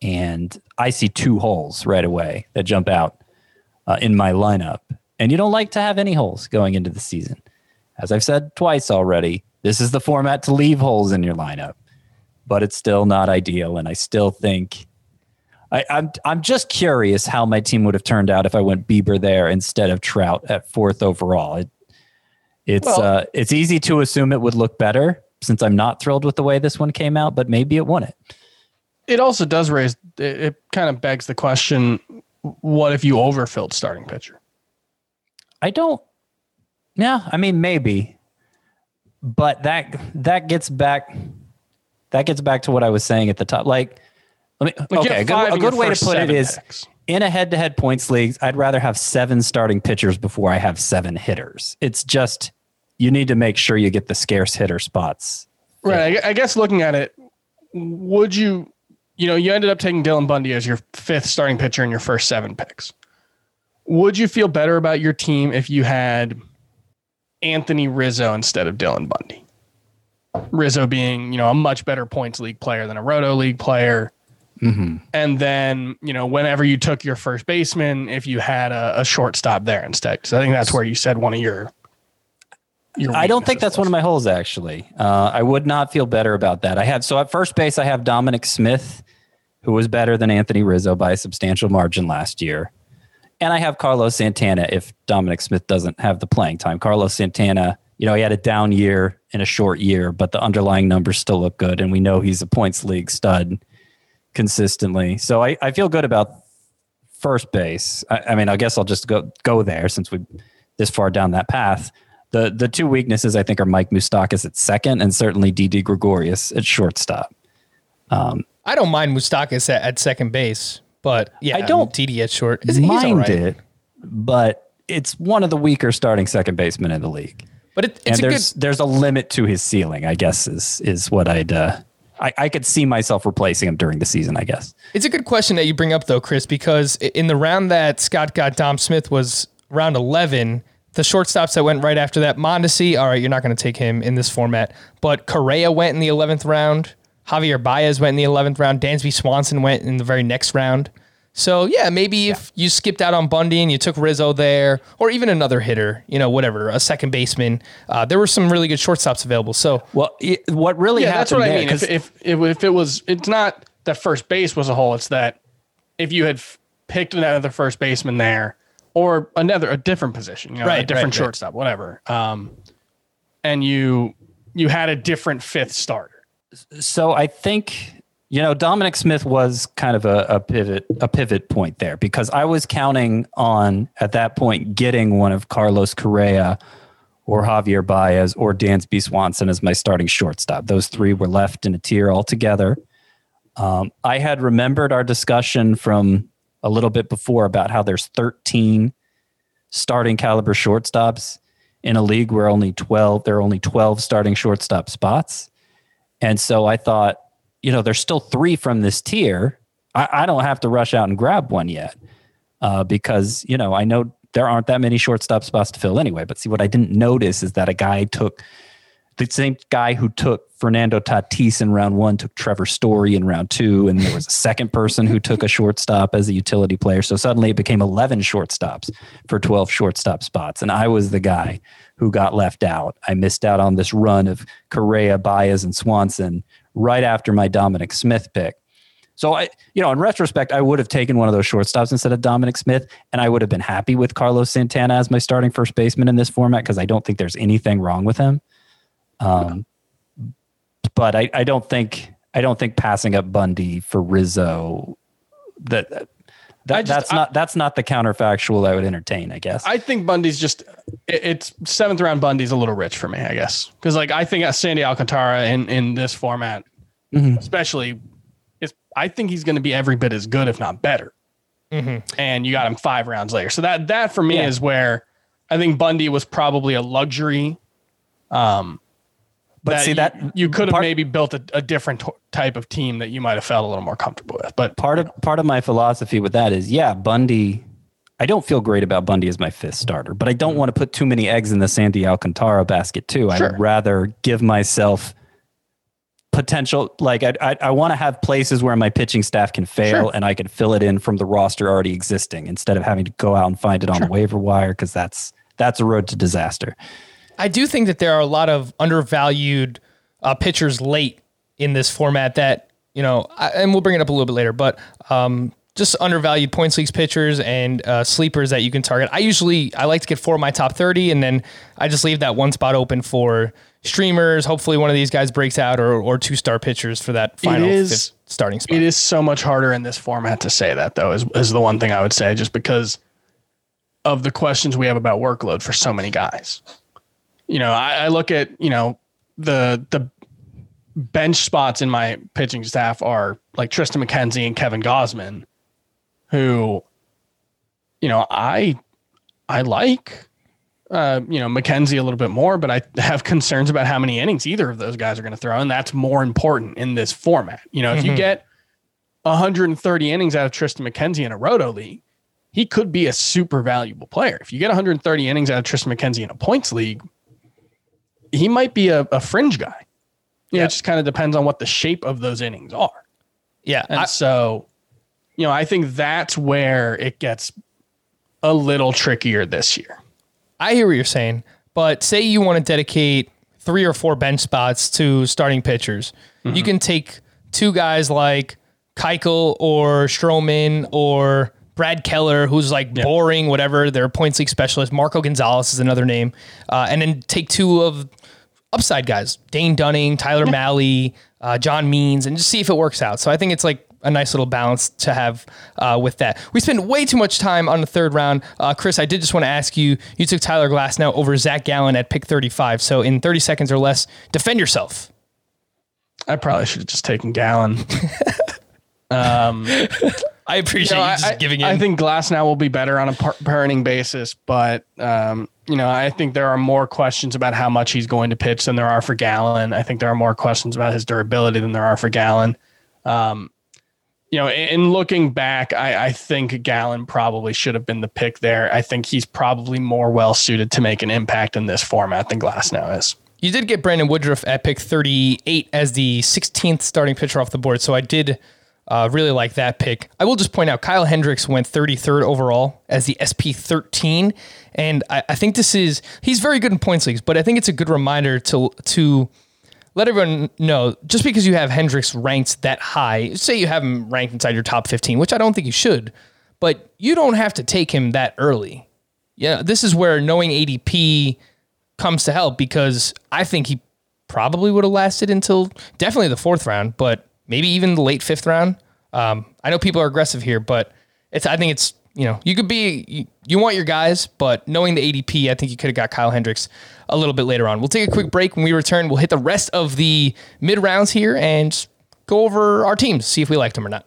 and I see two holes right away that jump out uh, in my lineup, and you don't like to have any holes going into the season, as I've said twice already. This is the format to leave holes in your lineup, but it's still not ideal, and I still think. I, I'm I'm just curious how my team would have turned out if I went Bieber there instead of Trout at fourth overall. It, it's Well- uh, it's easy to assume it would look better since I'm not thrilled with the way this one came out, but maybe it wouldn't. it also does raise. It, it kind of begs the question: What if you overfilled starting pitcher? I don't. Yeah, I mean maybe, but that that gets back that gets back to what I was saying at the top. Like, let me. Like, okay, a good, a good way to put it is picks. in a head-to-head points league. I'd rather have seven starting pitchers before I have seven hitters. It's just you need to make sure you get the scarce hitter spots. Right. I, I guess looking at it, would you, you know, you ended up taking Dylan Bundy as your fifth starting pitcher in your first seven picks. Would you feel better about your team if you had Anthony Rizzo instead of Dylan Bundy? Rizzo being, you know, a much better points league player than a roto league player. And then, you know, whenever you took your first baseman, if you had a, a shortstop there instead. So I think that's where you said one of your. your I don't think that's one of my holes actually. Uh, I would not feel better about that. I have so at first base I have Dominic Smith, who was better than Anthony Rizzo by a substantial margin last year, and I have Carlos Santana if Dominic Smith doesn't have the playing time. Carlos Santana, you know, he had a down year in a short year, but the underlying numbers still look good, and we know he's a points league stud consistently. So I, I feel good about first base. I, I mean, I guess I'll just go go there since we this far down that path. The the two weaknesses I think are Mike Moustakas at second and certainly Didi Gregorius at shortstop. Um, I don't mind Moustakas at, at second base, but yeah, I don't TD at short. Is Mind right. it, but it's one of the weaker starting second basemen in the league. But it, and it's a there's good. there's a limit to his ceiling, I guess is is what I'd uh, I, I could see myself replacing him during the season, I guess. It's a good question that you bring up though, Chris, because in the round that Scott got Dom Smith was round eleven. The shortstops that went right after that, Mondesi. All right, you're not going to take him in this format, but Correa went in the eleventh round. Javier Baez went in the eleventh round. Dansby Swanson went in the very next round. So yeah, maybe if you skipped out on Bundy and you took Rizzo there, or even another hitter, you know, whatever, a second baseman. Uh, there were some really good shortstops available. So Well, it, what really yeah, happened that's what I there, mean. 'cause- If, if if if it was, it's not that first base was a hole. It's that if you had f- picked another first baseman there, or another a different position, you know, Right, a different right, right. shortstop, whatever, um, and you you had a different fifth starter. so I think you know Dominic Smith was kind of a, a pivot a pivot point there because I was counting on at that point getting one of Carlos Correa or Javier Baez or Dansby Swanson as my starting shortstop. Those three were left in a tier altogether. Um, I had remembered our discussion from a little bit before about how there's 13 starting caliber shortstops in a league where only 12 there are only 12 starting shortstop spots. And so I thought, you know, there's still three from this tier. I, I don't have to rush out and grab one yet uh, because, you know, I know there aren't that many shortstop spots to fill anyway. But see, what I didn't notice is that a guy took the same guy who took Fernando Tatis in round one took Trevor Story in round two, and there was a second person who took a shortstop as a utility player. So suddenly it became 11 shortstops for 12 shortstop spots. And I was the guy who got left out. I missed out on this run of Correa, Baez, and Swanson right after my Dominic Smith pick. So I, you know, in retrospect, I would have taken one of those shortstops instead of Dominic Smith, and I would have been happy with Carlos Santana as my starting first baseman in this format because I don't think there's anything wrong with him. Um, but I, I don't think I don't think passing up Bundy for Rizzo that that, just- that's I- not that's not the counterfactual I would entertain. I guess. I think Bundy's just it, it's seventh round Bundy's a little rich for me, I guess. Because like I think Sandy Alcantara in in this format, especially, is I think he's going to be every bit as good, if not better. And you got him five rounds later, so that that for me Yeah. is where I think Bundy was probably a luxury. Um, But see you- that you could have part- maybe built a, a different t- type of team that you might have felt a little more comfortable with. But part of part of my philosophy with that is yeah bundy i don't feel great about bundy as my fifth starter but i don't mm. want to put too many eggs in the sandy alcantara basket too. I'd rather give myself potential like i i, I want to have places where my pitching staff can fail Sure. and i can fill it in from the roster already existing instead of having to go out and find it on the waiver wire because that's that's a road to disaster I do think that there are a lot of undervalued uh, pitchers late in this format that, you know, I, and we'll bring it up a little bit later, but um, just undervalued points leagues pitchers and uh, sleepers that you can target. I usually, I like to get four of my top 30 and then I just leave that one spot open for streamers. Hopefully one of these guys breaks out or, or two star pitchers for that final is- fifth starting spot. It is so much harder in this format to say that, though, is, is the one thing I would say, just because of the questions we have about workload for so many guys. You know, I, I look at, you know, the the bench spots in my pitching staff are like Triston McKenzie and Kevin Gausman, who, you know, I I like uh, you know, McKenzie a little bit more, but I have concerns about how many innings either of those guys are going to throw. And that's more important in this format. You know, if you get 130 innings out of Triston McKenzie in a roto league, he could be a super valuable player. If you get 130 innings out of Triston McKenzie in a points league, he might be a, a fringe guy. You know, Yeah. it just kind of depends on what the shape of those innings are. yeah. And I- so, you know, I think that's where it gets a little trickier this year. I hear what you're saying, but say you want to dedicate three or four bench spots to starting pitchers. You can take two guys like Keuchel or Stroman or Brad Keller, who's like boring, whatever. They're a points league specialist. Marco Gonzalez is another name, uh, and then take two of upside guys: Dane Dunning, Tyler Mahle, uh, John Means, and just see if it works out. So I think it's like a nice little balance to have uh, with that. We spent way too much time on the third round. Uh, Chris, I did just want to ask you: you took Tyler Glasnow over Zac Gallen at pick thirty-five. So in thirty seconds or less, defend yourself. I probably should have just taken Gallen. I appreciate No, you I, just I- giving in. I think Glasnow will be better on a per, per inning basis, but um, you know, I think there are more questions about how much he's going to pitch than there are for Gallen. I think there are more questions about his durability than there are for Gallen. Um, you know, in, in looking back, I, I think Gallen probably should have been the pick there. I think he's probably more well suited to make an impact in this format than Glasnow is. You did get Brandon Woodruff at pick 38 as the 16th starting pitcher off the board, so I did uh, really like that pick. I will just point out Kyle Hendricks went 33rd overall as the SP 13, and I, I think this is he's very good in points leagues, but I think it's a good reminder to to let everyone know just because you have Hendricks ranked that high, say you have him ranked inside your top 15, which I don't think you should, but you don't have to take him that early. Yeah, this is where knowing ADP comes to help because I think he probably would have lasted until definitely the fourth round, but maybe even the late fifth round. Um, I know people are aggressive here, but it's I think it's you know you could be you, you want your guys, but knowing the ADP, I think you could have got Kyle Hendricks a little bit later on. We'll take a quick break. When we return, we'll hit the rest of the mid rounds here and go over our teams, see if we liked them or not.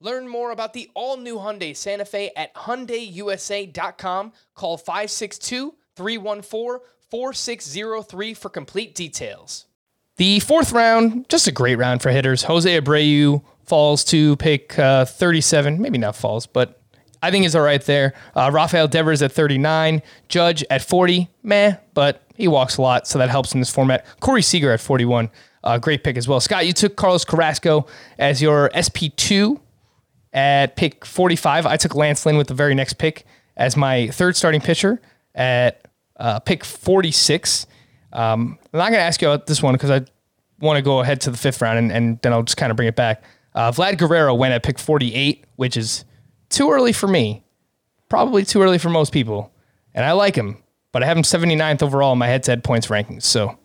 Learn more about the all-new Hyundai Santa Fe at hyundaiusa.com. Call 562-314-4603 for complete details. The fourth round, just a great round for hitters. Jose Abreu falls to pick uh, 37, maybe not falls, but I think is all right there. Uh, Rafael Devers at 39, Judge at 40, meh, but he walks a lot, so that helps in this format. Corey Seager at 41, uh, great pick as well. Scott, you took Carlos Carrasco as your SP2 at pick 45. I took Lance Lynn with the very next pick as my third starting pitcher at uh, pick 46. Um, I'm not going to ask you about this one because I want to go ahead to the fifth round and, and then I'll just kind of bring it back. Uh, Vlad Guerrero went at pick 48, which is too early for me. Probably too early for most people. And I like him, but I have him 79th overall in my head to head points rankings. So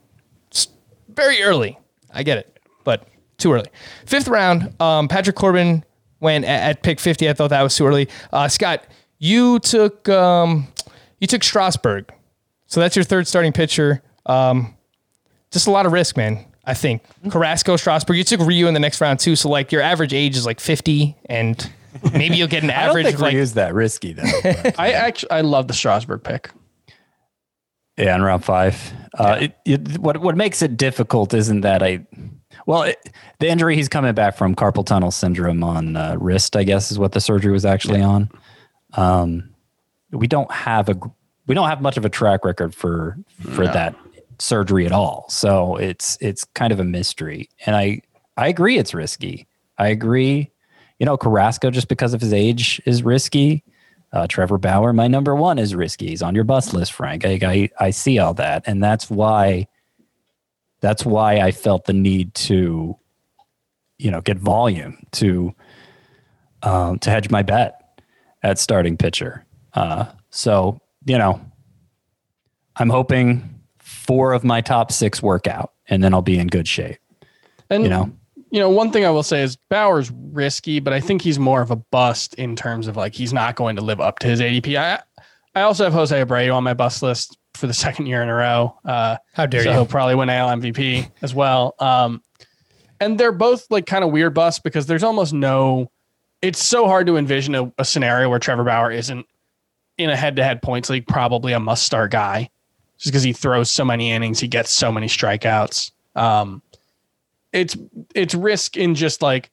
it's very early. I get it, but too early. Fifth round, um, Patrick Corbin went at, at, pick 50. I thought that was too early. Uh, Scott, you took um, you took Strasburg. So that's your third starting pitcher. Um, just a lot of risk, man. I think Carrasco, Strasburg. You took Ryu in the next round too. So like your average age is like 50 and maybe you'll get an average. I don't think like, Ryu's that risky though. I actually I love the Strasburg pick. Yeah, in round five. Uh, it, it, what what makes it difficult isn't that I, well, it, the injury he's coming back from carpal tunnel syndrome on uh, wrist, I guess, is what the surgery was actually on. Um, we don't have a we don't have much of a track record for for that surgery at all. So it's it's kind of a mystery, and I I agree it's risky. I agree, you know, Carrasco just because of his age is risky. Uh, Trevor Bauer, my number one, is risky. He's on your bus list, Frank. I, I I see all that, and that's why that's why I felt the need to, you know, get volume to um, to hedge my bet at starting pitcher. Uh, so you know, I'm hoping four of my top six work out, and then I'll be in good shape. And You know, you know, one thing I will say is Bauer's risky, but I think he's more of a bust in terms of like he's not going to live up to his ADP. I I also have Jose Abreu on my bust list for the second year in a row. Uh, How dare so you? he'll probably win AL MVP as well. Um, and they're both like kind of weird busts because there's almost no. It's so hard to envision a, a scenario where Trevor Bauer isn't in a head-to-head points league probably a must-start guy, just because he throws so many innings, he gets so many strikeouts. Um, it's it's risk in just like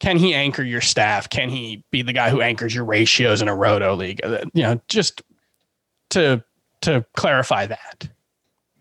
can he anchor your staff? Can he be the guy who anchors your ratios in a roto league? Uh, You know, just to to clarify that.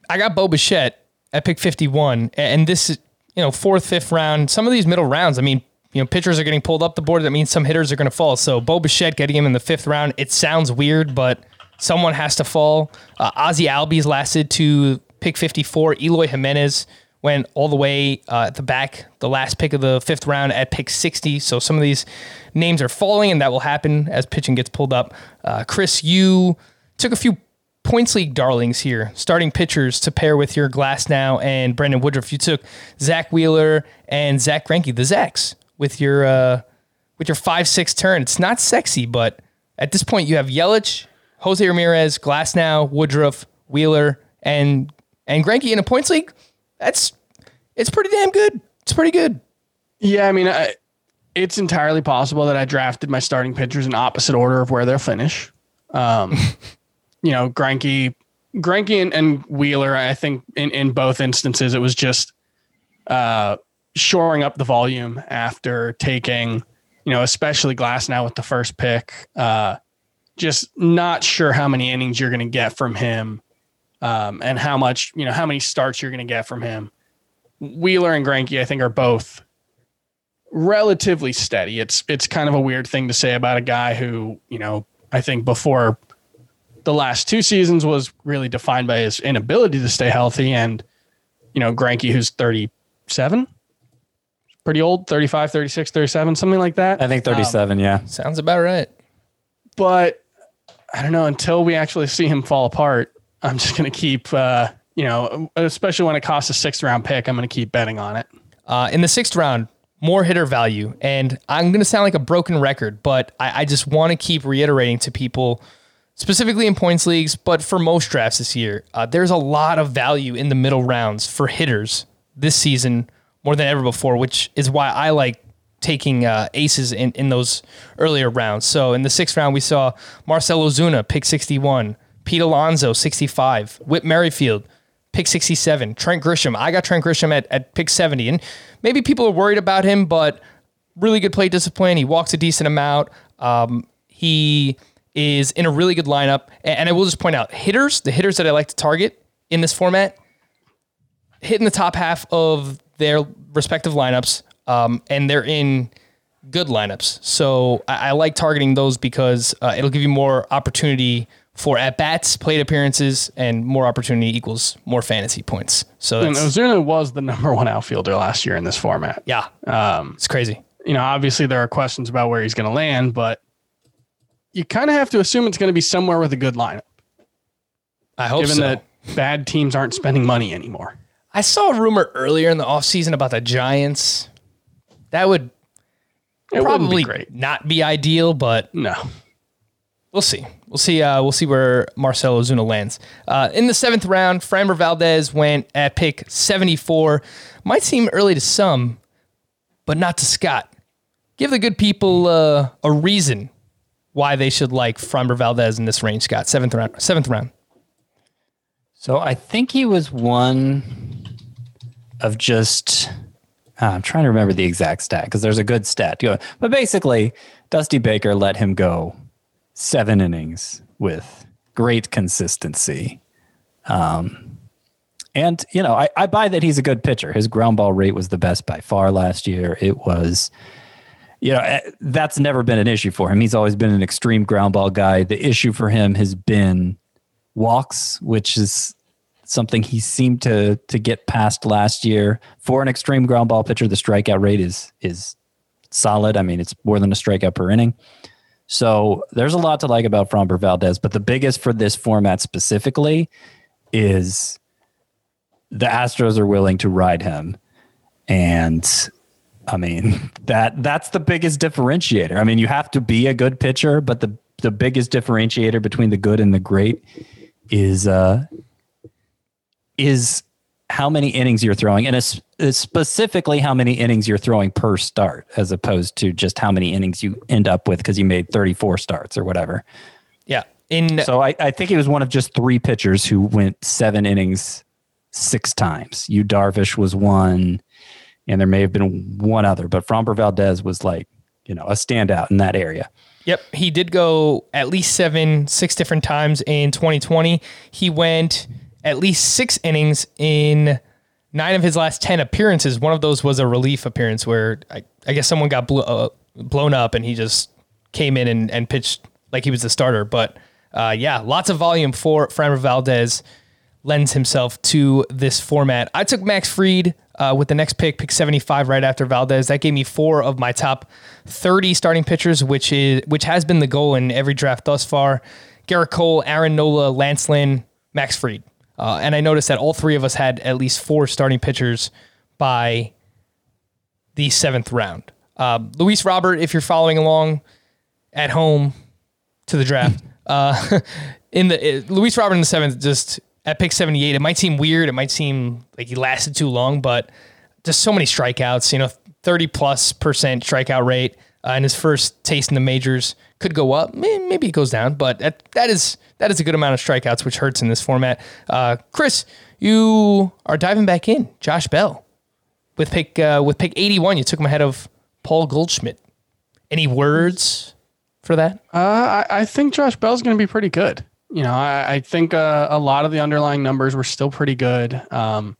I got Bo Bichette at pick 51, and this is, you know, fourth, fifth round. Some of these middle rounds, I mean, you know, pitchers are getting pulled up the board. That means some hitters are going to fall. So Bo Bichette getting him in the fifth round, it sounds weird, but someone has to fall. Uh, Ozzy Albies lasted to pick 54. Eloy Jimenez went all the way uh, at the back, the last pick of the fifth round at pick 60. So some of these names are falling, and that will happen as pitching gets pulled up. Uh, Chris, you took a few points league darlings here, starting pitchers to pair with your Glasnow and Brandon Woodruff. You took Zack Wheeler and Zack Greinke, the Zacks, with your uh, with your five six turn. It's not sexy, but at this point you have Yelich, Jose Ramirez, Glasnow, Woodruff, Wheeler, and and Greinke in a points league. That's it's pretty damn good. It's pretty good. Yeah, I mean, I, it's entirely possible that I drafted my starting pitchers in opposite order of where they'll finish. Um, you know, Greinke, Greinke and, and Wheeler. I think in in both instances it was just uh, shoring up the volume after taking, you know, especially Glasnow with the first pick. Uh, just not sure how many innings you're going to get from him, um, and how much you know how many starts you're going to get from him. Wheeler and Greinke, I think, are both relatively steady. It's it's kind of a weird thing to say about a guy who you know I think before the last two seasons was really defined by his inability to stay healthy, and you know Greinke, who's 37, pretty old, 35, 36, 37, something like that. I think 37, yeah. Sounds about right. but I don't know until we actually see him fall apart. I'm just going to keep, uh, you know, especially when it costs a sixth round pick. I'm going to keep betting on it. Uh, in the sixth round, more hitter value. And I'm going to sound like a broken record, but I, I just want to keep reiterating to people, specifically in points leagues, but for most drafts this year, uh, there's a lot of value in the middle rounds for hitters this season more than ever before, which is why I like taking uh, aces in, in those earlier rounds. So in the sixth round, we saw Marcell Ozuna, pick 61, Pete Alonso, 65, Whit Merrifield, pick 67. Trent Grisham. I got Trent Grisham at, at pick 70. And maybe people are worried about him, but really good plate discipline. He walks a decent amount. Um, he is in a really good lineup. And, and I will just point out hitters, the hitters that I like to target in this format, hitting the top half of their respective lineups. Um, and they're in good lineups. So I, I like targeting those because uh, it'll give you more opportunity for at bats, plate appearances, and more opportunity equals more fantasy points. So And Ozuna was the number one outfielder last year in this format. yeah, Um, it's crazy. you know, obviously there are questions about where he's going to land, but you kind of have to assume it's going to be somewhere with a good lineup, I hope given so. that bad teams aren't spending money anymore. I saw a rumor earlier in the offseason about the Giants. That would It probably be great. not be ideal, but No. We'll see. We'll see. Uh, we'll see where Marcell Ozuna lands. Uh, in the seventh round, Framber Valdez went at pick 74. Might seem early to some, but not to Scott. Give the good people uh, a reason why they should like Framber Valdez in this range, Scott. Seventh round. Seventh round. So I think he was one of just. ah, I'm trying to remember the exact stat because there's a good stat. But basically, Dusty Baker let him go seven innings with great consistency. Um, and, you know, I, I buy that he's a good pitcher. His ground ball rate was the best by far last year. It was, you know, eh, that's never been an issue for him. He's always been an extreme ground ball guy. The issue for him has been walks, which is something he seemed to to get past last year. For an extreme ground ball pitcher, the strikeout rate is is solid. I mean, it's more than a strikeout per inning. So there's a lot to like about Framber Valdez, but the biggest for this format specifically is the Astros are willing to ride him. And I mean, that that's the biggest differentiator. I mean, you have to be a good pitcher, but the the biggest differentiator between the good and the great is uh is how many innings you're throwing and specifically how many innings you're throwing per start as opposed to just how many innings you end up with because you made 34 starts or whatever. Yeah. In So I, I think it was one of just three pitchers who went seven innings six times. You Darvish was one, and there may have been one other, but Framber Valdez was like, you know, a standout in that area. Yep, he did go at least seven, six different times in 2020. He went at least six innings in nine of his last 10 appearances. One of those was a relief appearance where I, I guess someone got uh, blown up and he just came in and, and pitched like he was the starter. But uh, yeah, lots of volume for Framber Valdez lends himself to this format. I took Max Fried uh, with the next pick, pick 75 right after Valdez. That gave me four of my top 30 starting pitchers, which is which has been the goal in every draft thus far. Gerrit Cole, Aaron Nola, Lance Lynn, Max Fried. Uh, and I noticed that all three of us had at least four starting pitchers by the seventh round. Uh, Luis Robert, if you're following along at home to the draft, uh, in the uh, Luis Robert in the seventh, just at pick 78, it might seem weird. It might seem like he lasted too long, but just so many strikeouts, you know, 30 plus percent strikeout rate. Uh, in his first taste in the majors. Could go up, maybe it goes down, but that, that is that is a good amount of strikeouts, which hurts in this format. Uh, Chris, you are diving back in. Josh Bell with pick uh, with pick 81, you took him ahead of Paul Goldschmidt. Any words for that? Uh, I, I think Josh Bell's going to be pretty good. You know, I, I think uh, a lot of the underlying numbers were still pretty good. Um,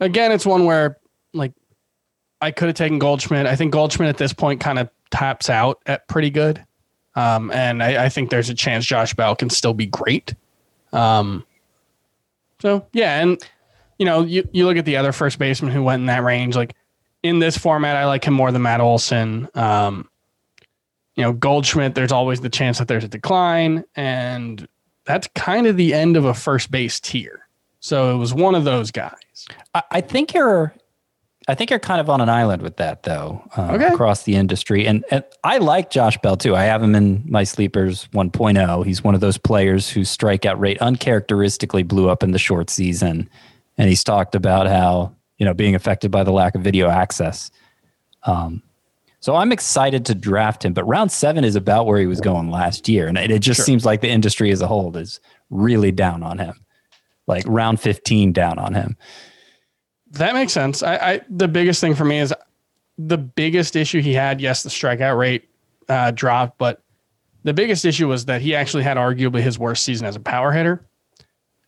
again, it's one where like I could have taken Goldschmidt. I think Goldschmidt at this point kind of taps out at pretty good. Um, and I, I, think there's a chance Josh Bell can still be great. Um, so yeah, and you know, you, you look at the other first baseman who went in that range, like in this format, I like him more than Matt Olson. Um, you know, Goldschmidt, there's always the chance that there's a decline, and that's kind of the end of a first base tier. So it was one of those guys. I, I think you're I think you're kind of on an island with that, though, uh, okay. across the industry. And, and I like Josh Bell too. I have him in my sleepers 1.0. He's one of those players whose strikeout rate uncharacteristically blew up in the short season. And he's talked about how you know being affected by the lack of video access. Um, so I'm excited to draft him. But round seven is about where he was going last year, and it, it just sure. seems like the industry as a whole is really down on him. Like round 15 down on him. That makes sense. I, I the biggest thing for me is the biggest issue he had. Yes, the strikeout rate uh, dropped, but the biggest issue was that he actually had arguably his worst season as a power hitter.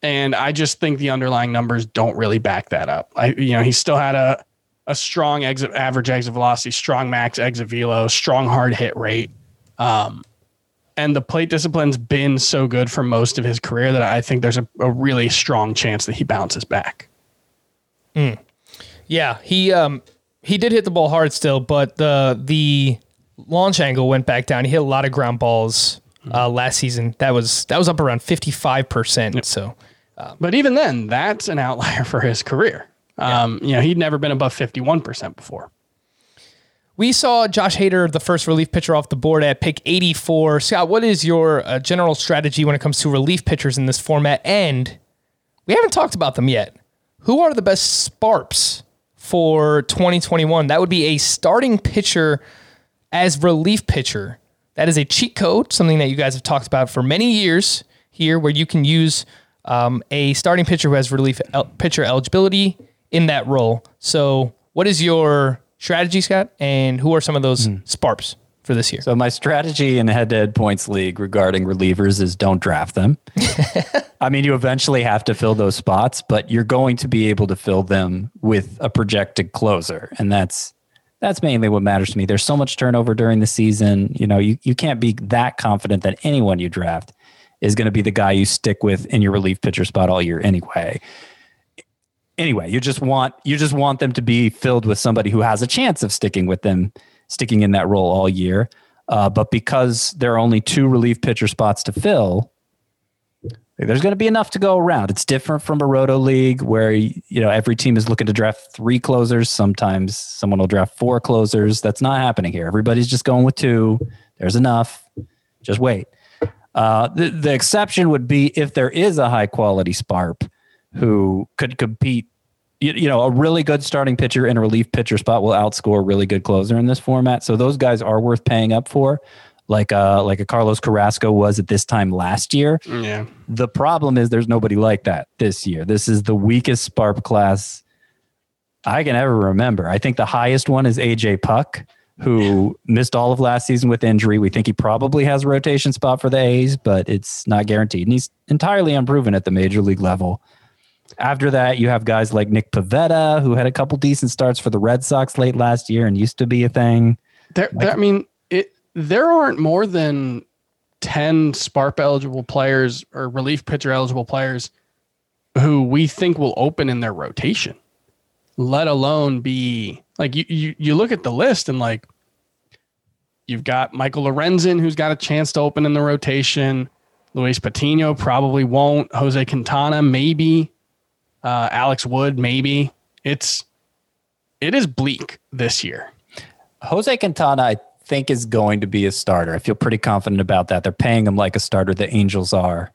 And I just think the underlying numbers don't really back that up. I, you know, he still had a a strong exit average exit velocity, strong max exit velo, strong hard hit rate. Um, and the plate discipline's been so good for most of his career that I think there's a, a really strong chance that he bounces back. Mm. Yeah, he um he did hit the ball hard still, but the the launch angle went back down. He hit a lot of ground balls uh, last season. That was that was up around fifty five percent. So, um, but even then, that's an outlier for his career. Um, yeah. You know, he'd never been above fifty one percent before. We saw Josh Hader, the first relief pitcher off the board at pick 84. Scott, what is your uh, general strategy when it comes to relief pitchers in this format? And we haven't talked about them yet. Who are the best SPARPs for 2021? That would be a starting pitcher as relief pitcher. That is a cheat code, something that you guys have talked about for many years here, where you can use um, a starting pitcher who has relief el- pitcher eligibility in that role. So, what is your strategy, Scott? And who are some of those mm. SPARPs? For this year. So my strategy in the head-to-head points league regarding relievers is don't draft them. I mean, you eventually have to fill those spots, but you're going to be able to fill them with a projected closer, and that's that's mainly what matters to me. There's so much turnover during the season. You know, you, you can't be that confident that anyone you draft is going to be the guy you stick with in your relief pitcher spot all year anyway. Anyway, you just want you just want them to be filled with somebody who has a chance of sticking with them sticking in that role all year. Uh, but because there are only two relief pitcher spots to fill, there's going to be enough to go around. It's different from a roto league where you know every team is looking to draft three closers. Sometimes someone will draft four closers. That's not happening here. Everybody's just going with two. There's enough. Just wait. Uh, the, the exception would be if there is a high quality SPARP who could compete you, you, know, a really good starting pitcher in a relief pitcher spot will outscore a really good closer in this format. So those guys are worth paying up for, like uh like a Carlos Carrasco was at this time last year. Yeah. The problem is there's nobody like that this year. This is the weakest SPARP class I can ever remember. I think the highest one is AJ Puk, who missed all of last season with injury. We think he probably has a rotation spot for the A's, but it's not guaranteed. And he's entirely unproven at the major league level. After that, you have guys like Nick Pivetta, who had a couple decent starts for the Red Sox late last year and used to be a thing. There, there I mean, it there aren't more than ten SPARP eligible players or relief pitcher eligible players who we think will open in their rotation. Let alone be like you, you, you look at the list and like you've got Michael Lorenzen, who's got a chance to open in the rotation. Luis Patino probably won't. Jose Quintana, maybe uh, Alex Wood, maybe. It's it is bleak this year. Jose Quintana, I think, is going to be a starter. I feel pretty confident about that. They're paying him like a starter. The Angels are.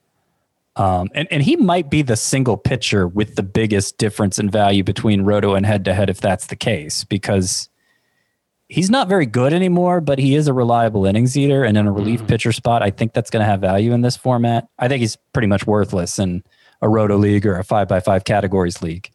Um, and, and he might be the single pitcher with the biggest difference in value between roto and head to head if that's the case, because he's not very good anymore, but he is a reliable innings eater. And in a relief pitcher spot, I think that's going to have value in this format. I think he's pretty much worthless in a roto league or a five by five categories league.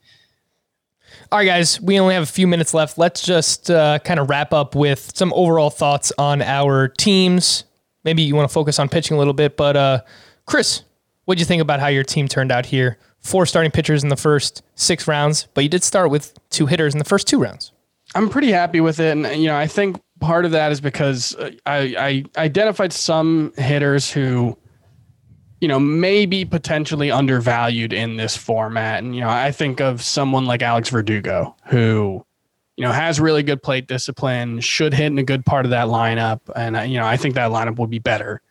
All right, guys, we only have a few minutes left. Let's just uh, kind of wrap up with some overall thoughts on our teams. Maybe you want to focus on pitching a little bit, but uh, Chris, what do you think about how your team turned out here? Four starting pitchers in the first six rounds, but you did start with two hitters in the first two rounds. I'm pretty happy with it, and you know, I think part of that is because uh, I, I identified some hitters who, you know, may be potentially undervalued in this format, and you know, I think of someone like Alex Verdugo who, you know, has really good plate discipline, should hit in a good part of that lineup, and uh, you know, I think that lineup will be better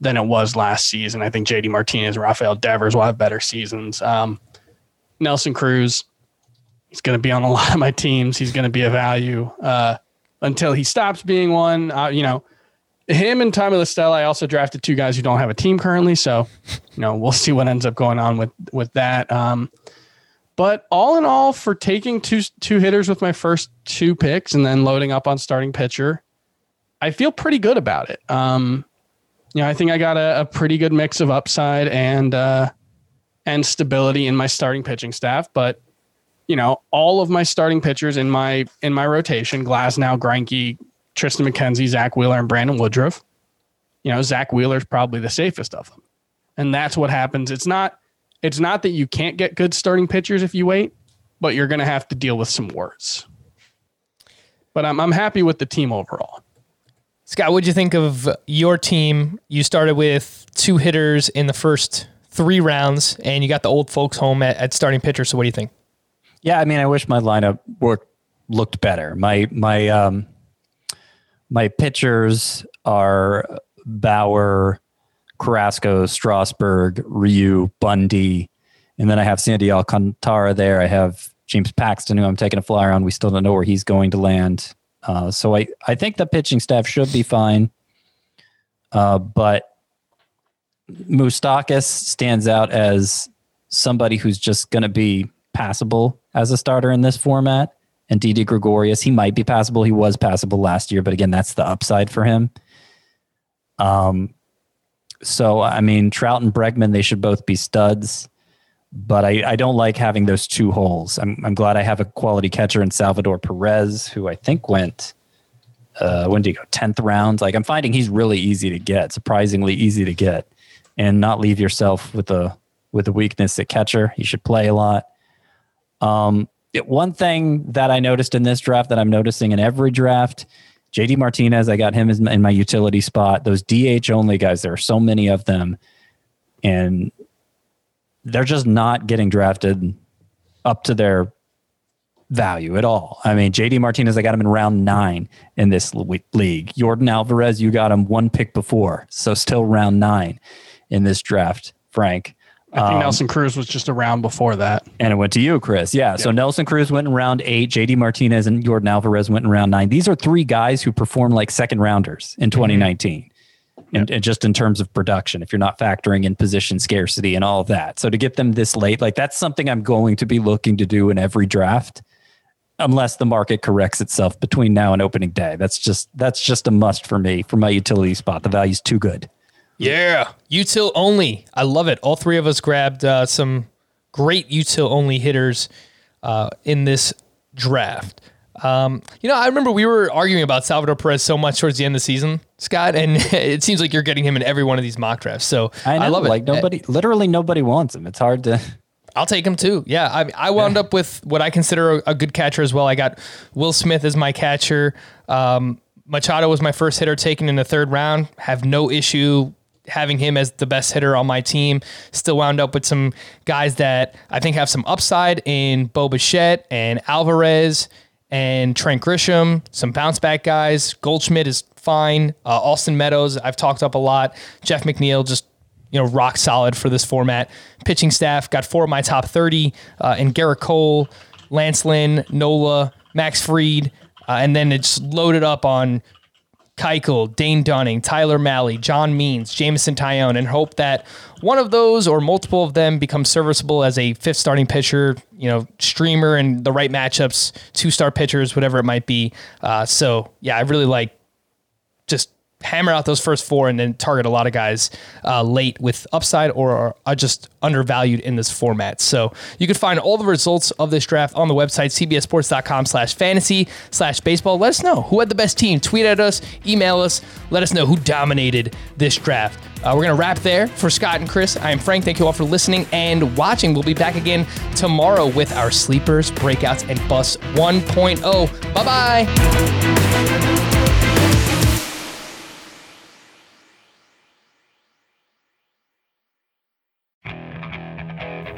than it was last season. I think JD Martinez, Rafael Devers will have better seasons. Um, Nelson Cruz, he's going to be on a lot of my teams. He's going to be a value uh, until he stops being one. Uh, you know, him and Tommy La Stella. I also drafted two guys who don't have a team currently, so you know we'll see what ends up going on with with that. Um, but all in all, for taking two two hitters with my first two picks and then loading up on starting pitcher, I feel pretty good about it. Um, you know, I think I got a, a pretty good mix of upside and uh, and stability in my starting pitching staff. But you know, all of my starting pitchers in my in my rotation: Glasnow, Greinke, Triston McKenzie, Zack Wheeler, and Brandon Woodruff. You know, Zack Wheeler's probably the safest of them, and that's what happens. It's not it's not that you can't get good starting pitchers if you wait, but you're going to have to deal with some worse. But I'm I'm happy with the team overall. Scott, what'd you think of your team? You started with two hitters in the first three rounds, and you got the old folks home at, at starting pitcher. So, what do you think? Yeah, I mean, I wish my lineup worked looked better. My my um my pitchers are Bauer, Carrasco, Strasburg, Ryu, Bundy, and then I have Sandy Alcantara there. I have James Paxton, who I'm taking a flyer on. We still don't know where he's going to land. Uh, so I, I think the pitching staff should be fine. Uh, but Moustakas stands out as somebody who's just going to be passable as a starter in this format. And Didi Gregorius, he might be passable. He was passable last year, but again, that's the upside for him. Um, so I mean, Trout and Bregman, they should both be studs but I, I don't like having those two holes. I'm, I'm glad I have a quality catcher in Salvador Perez, who I think went, uh, when did he go? 10th round. Like I'm finding he's really easy to get, surprisingly easy to get, and not leave yourself with a, with a weakness at catcher. He should play a lot. Um, one thing that I noticed in this draft that I'm noticing in every draft, JD Martinez, I got him in my utility spot. Those DH only guys, there are so many of them. And they're just not getting drafted up to their value at all. I mean, JD Martinez, I got him in round nine in this league. Yordan Alvarez, you got him one pick before, so still round nine in this draft. Frank, I think um, Nelson Cruz was just around before that, and it went to you, Chris. Yeah, yeah. so Nelson Cruz went in round eight. JD Martinez and Yordan Alvarez went in round nine. These are three guys who performed like second rounders in 2019. Mm-hmm and, and, just in terms of production, if you're not factoring in position scarcity and all of that. So to get them this late, like that's something I'm going to be looking to do in every draft, unless the market corrects itself between now and opening day. That's just that's just a must for me for my utility spot. The value's too good. Yeah, util only. I love it. All three of us grabbed uh, some great util only hitters uh, in this draft. Um, you know, I remember we were arguing about Salvador Perez so much towards the end of the season, Scott, and it seems like you're getting him in every one of these mock drafts. So I, know, I love it. Like nobody, literally nobody wants him. It's hard to. I'll take him too. Yeah, I, I wound up with what I consider a, a, good catcher as well. I got Will Smith as my catcher. Um, Machado was my first hitter taken in the third round. Have no issue having him as the best hitter on my team. Still wound up with some guys that I think have some upside in Bo Bichette and Alvarez and Trent Grisham, some bounce back guys. Goldschmidt is fine. Uh, Austin Meadows, I've talked up a lot. Jeff McNeil, just you know, rock solid for this format. Pitching staff got four of my top 30, uh, and Gerrit Cole, Lance Lynn, Nola, Max Fried, uh, and then it's loaded up on Keuchel, Dane Dunning, Tyler Mahle, John Means, Jameson Taillon, and hope that one of those or multiple of them become serviceable as a fifth starting pitcher, you know, streamer and the right matchups, two star pitchers, whatever it might be. Uh, so, yeah, I really like just hammer out those first four and then target a lot of guys uh, late with upside or are just undervalued in this format. So you can find all the results of this draft on the website, cbssports.com slash fantasy slash baseball. Let us know who had the best team. Tweet at us, email us, let us know who dominated this draft. Uh, we're going to wrap there for Scott and Chris. I am Frank. Thank you all for listening and watching. We'll be back again tomorrow with our sleepers, breakouts, and bus 1.0. Bye bye.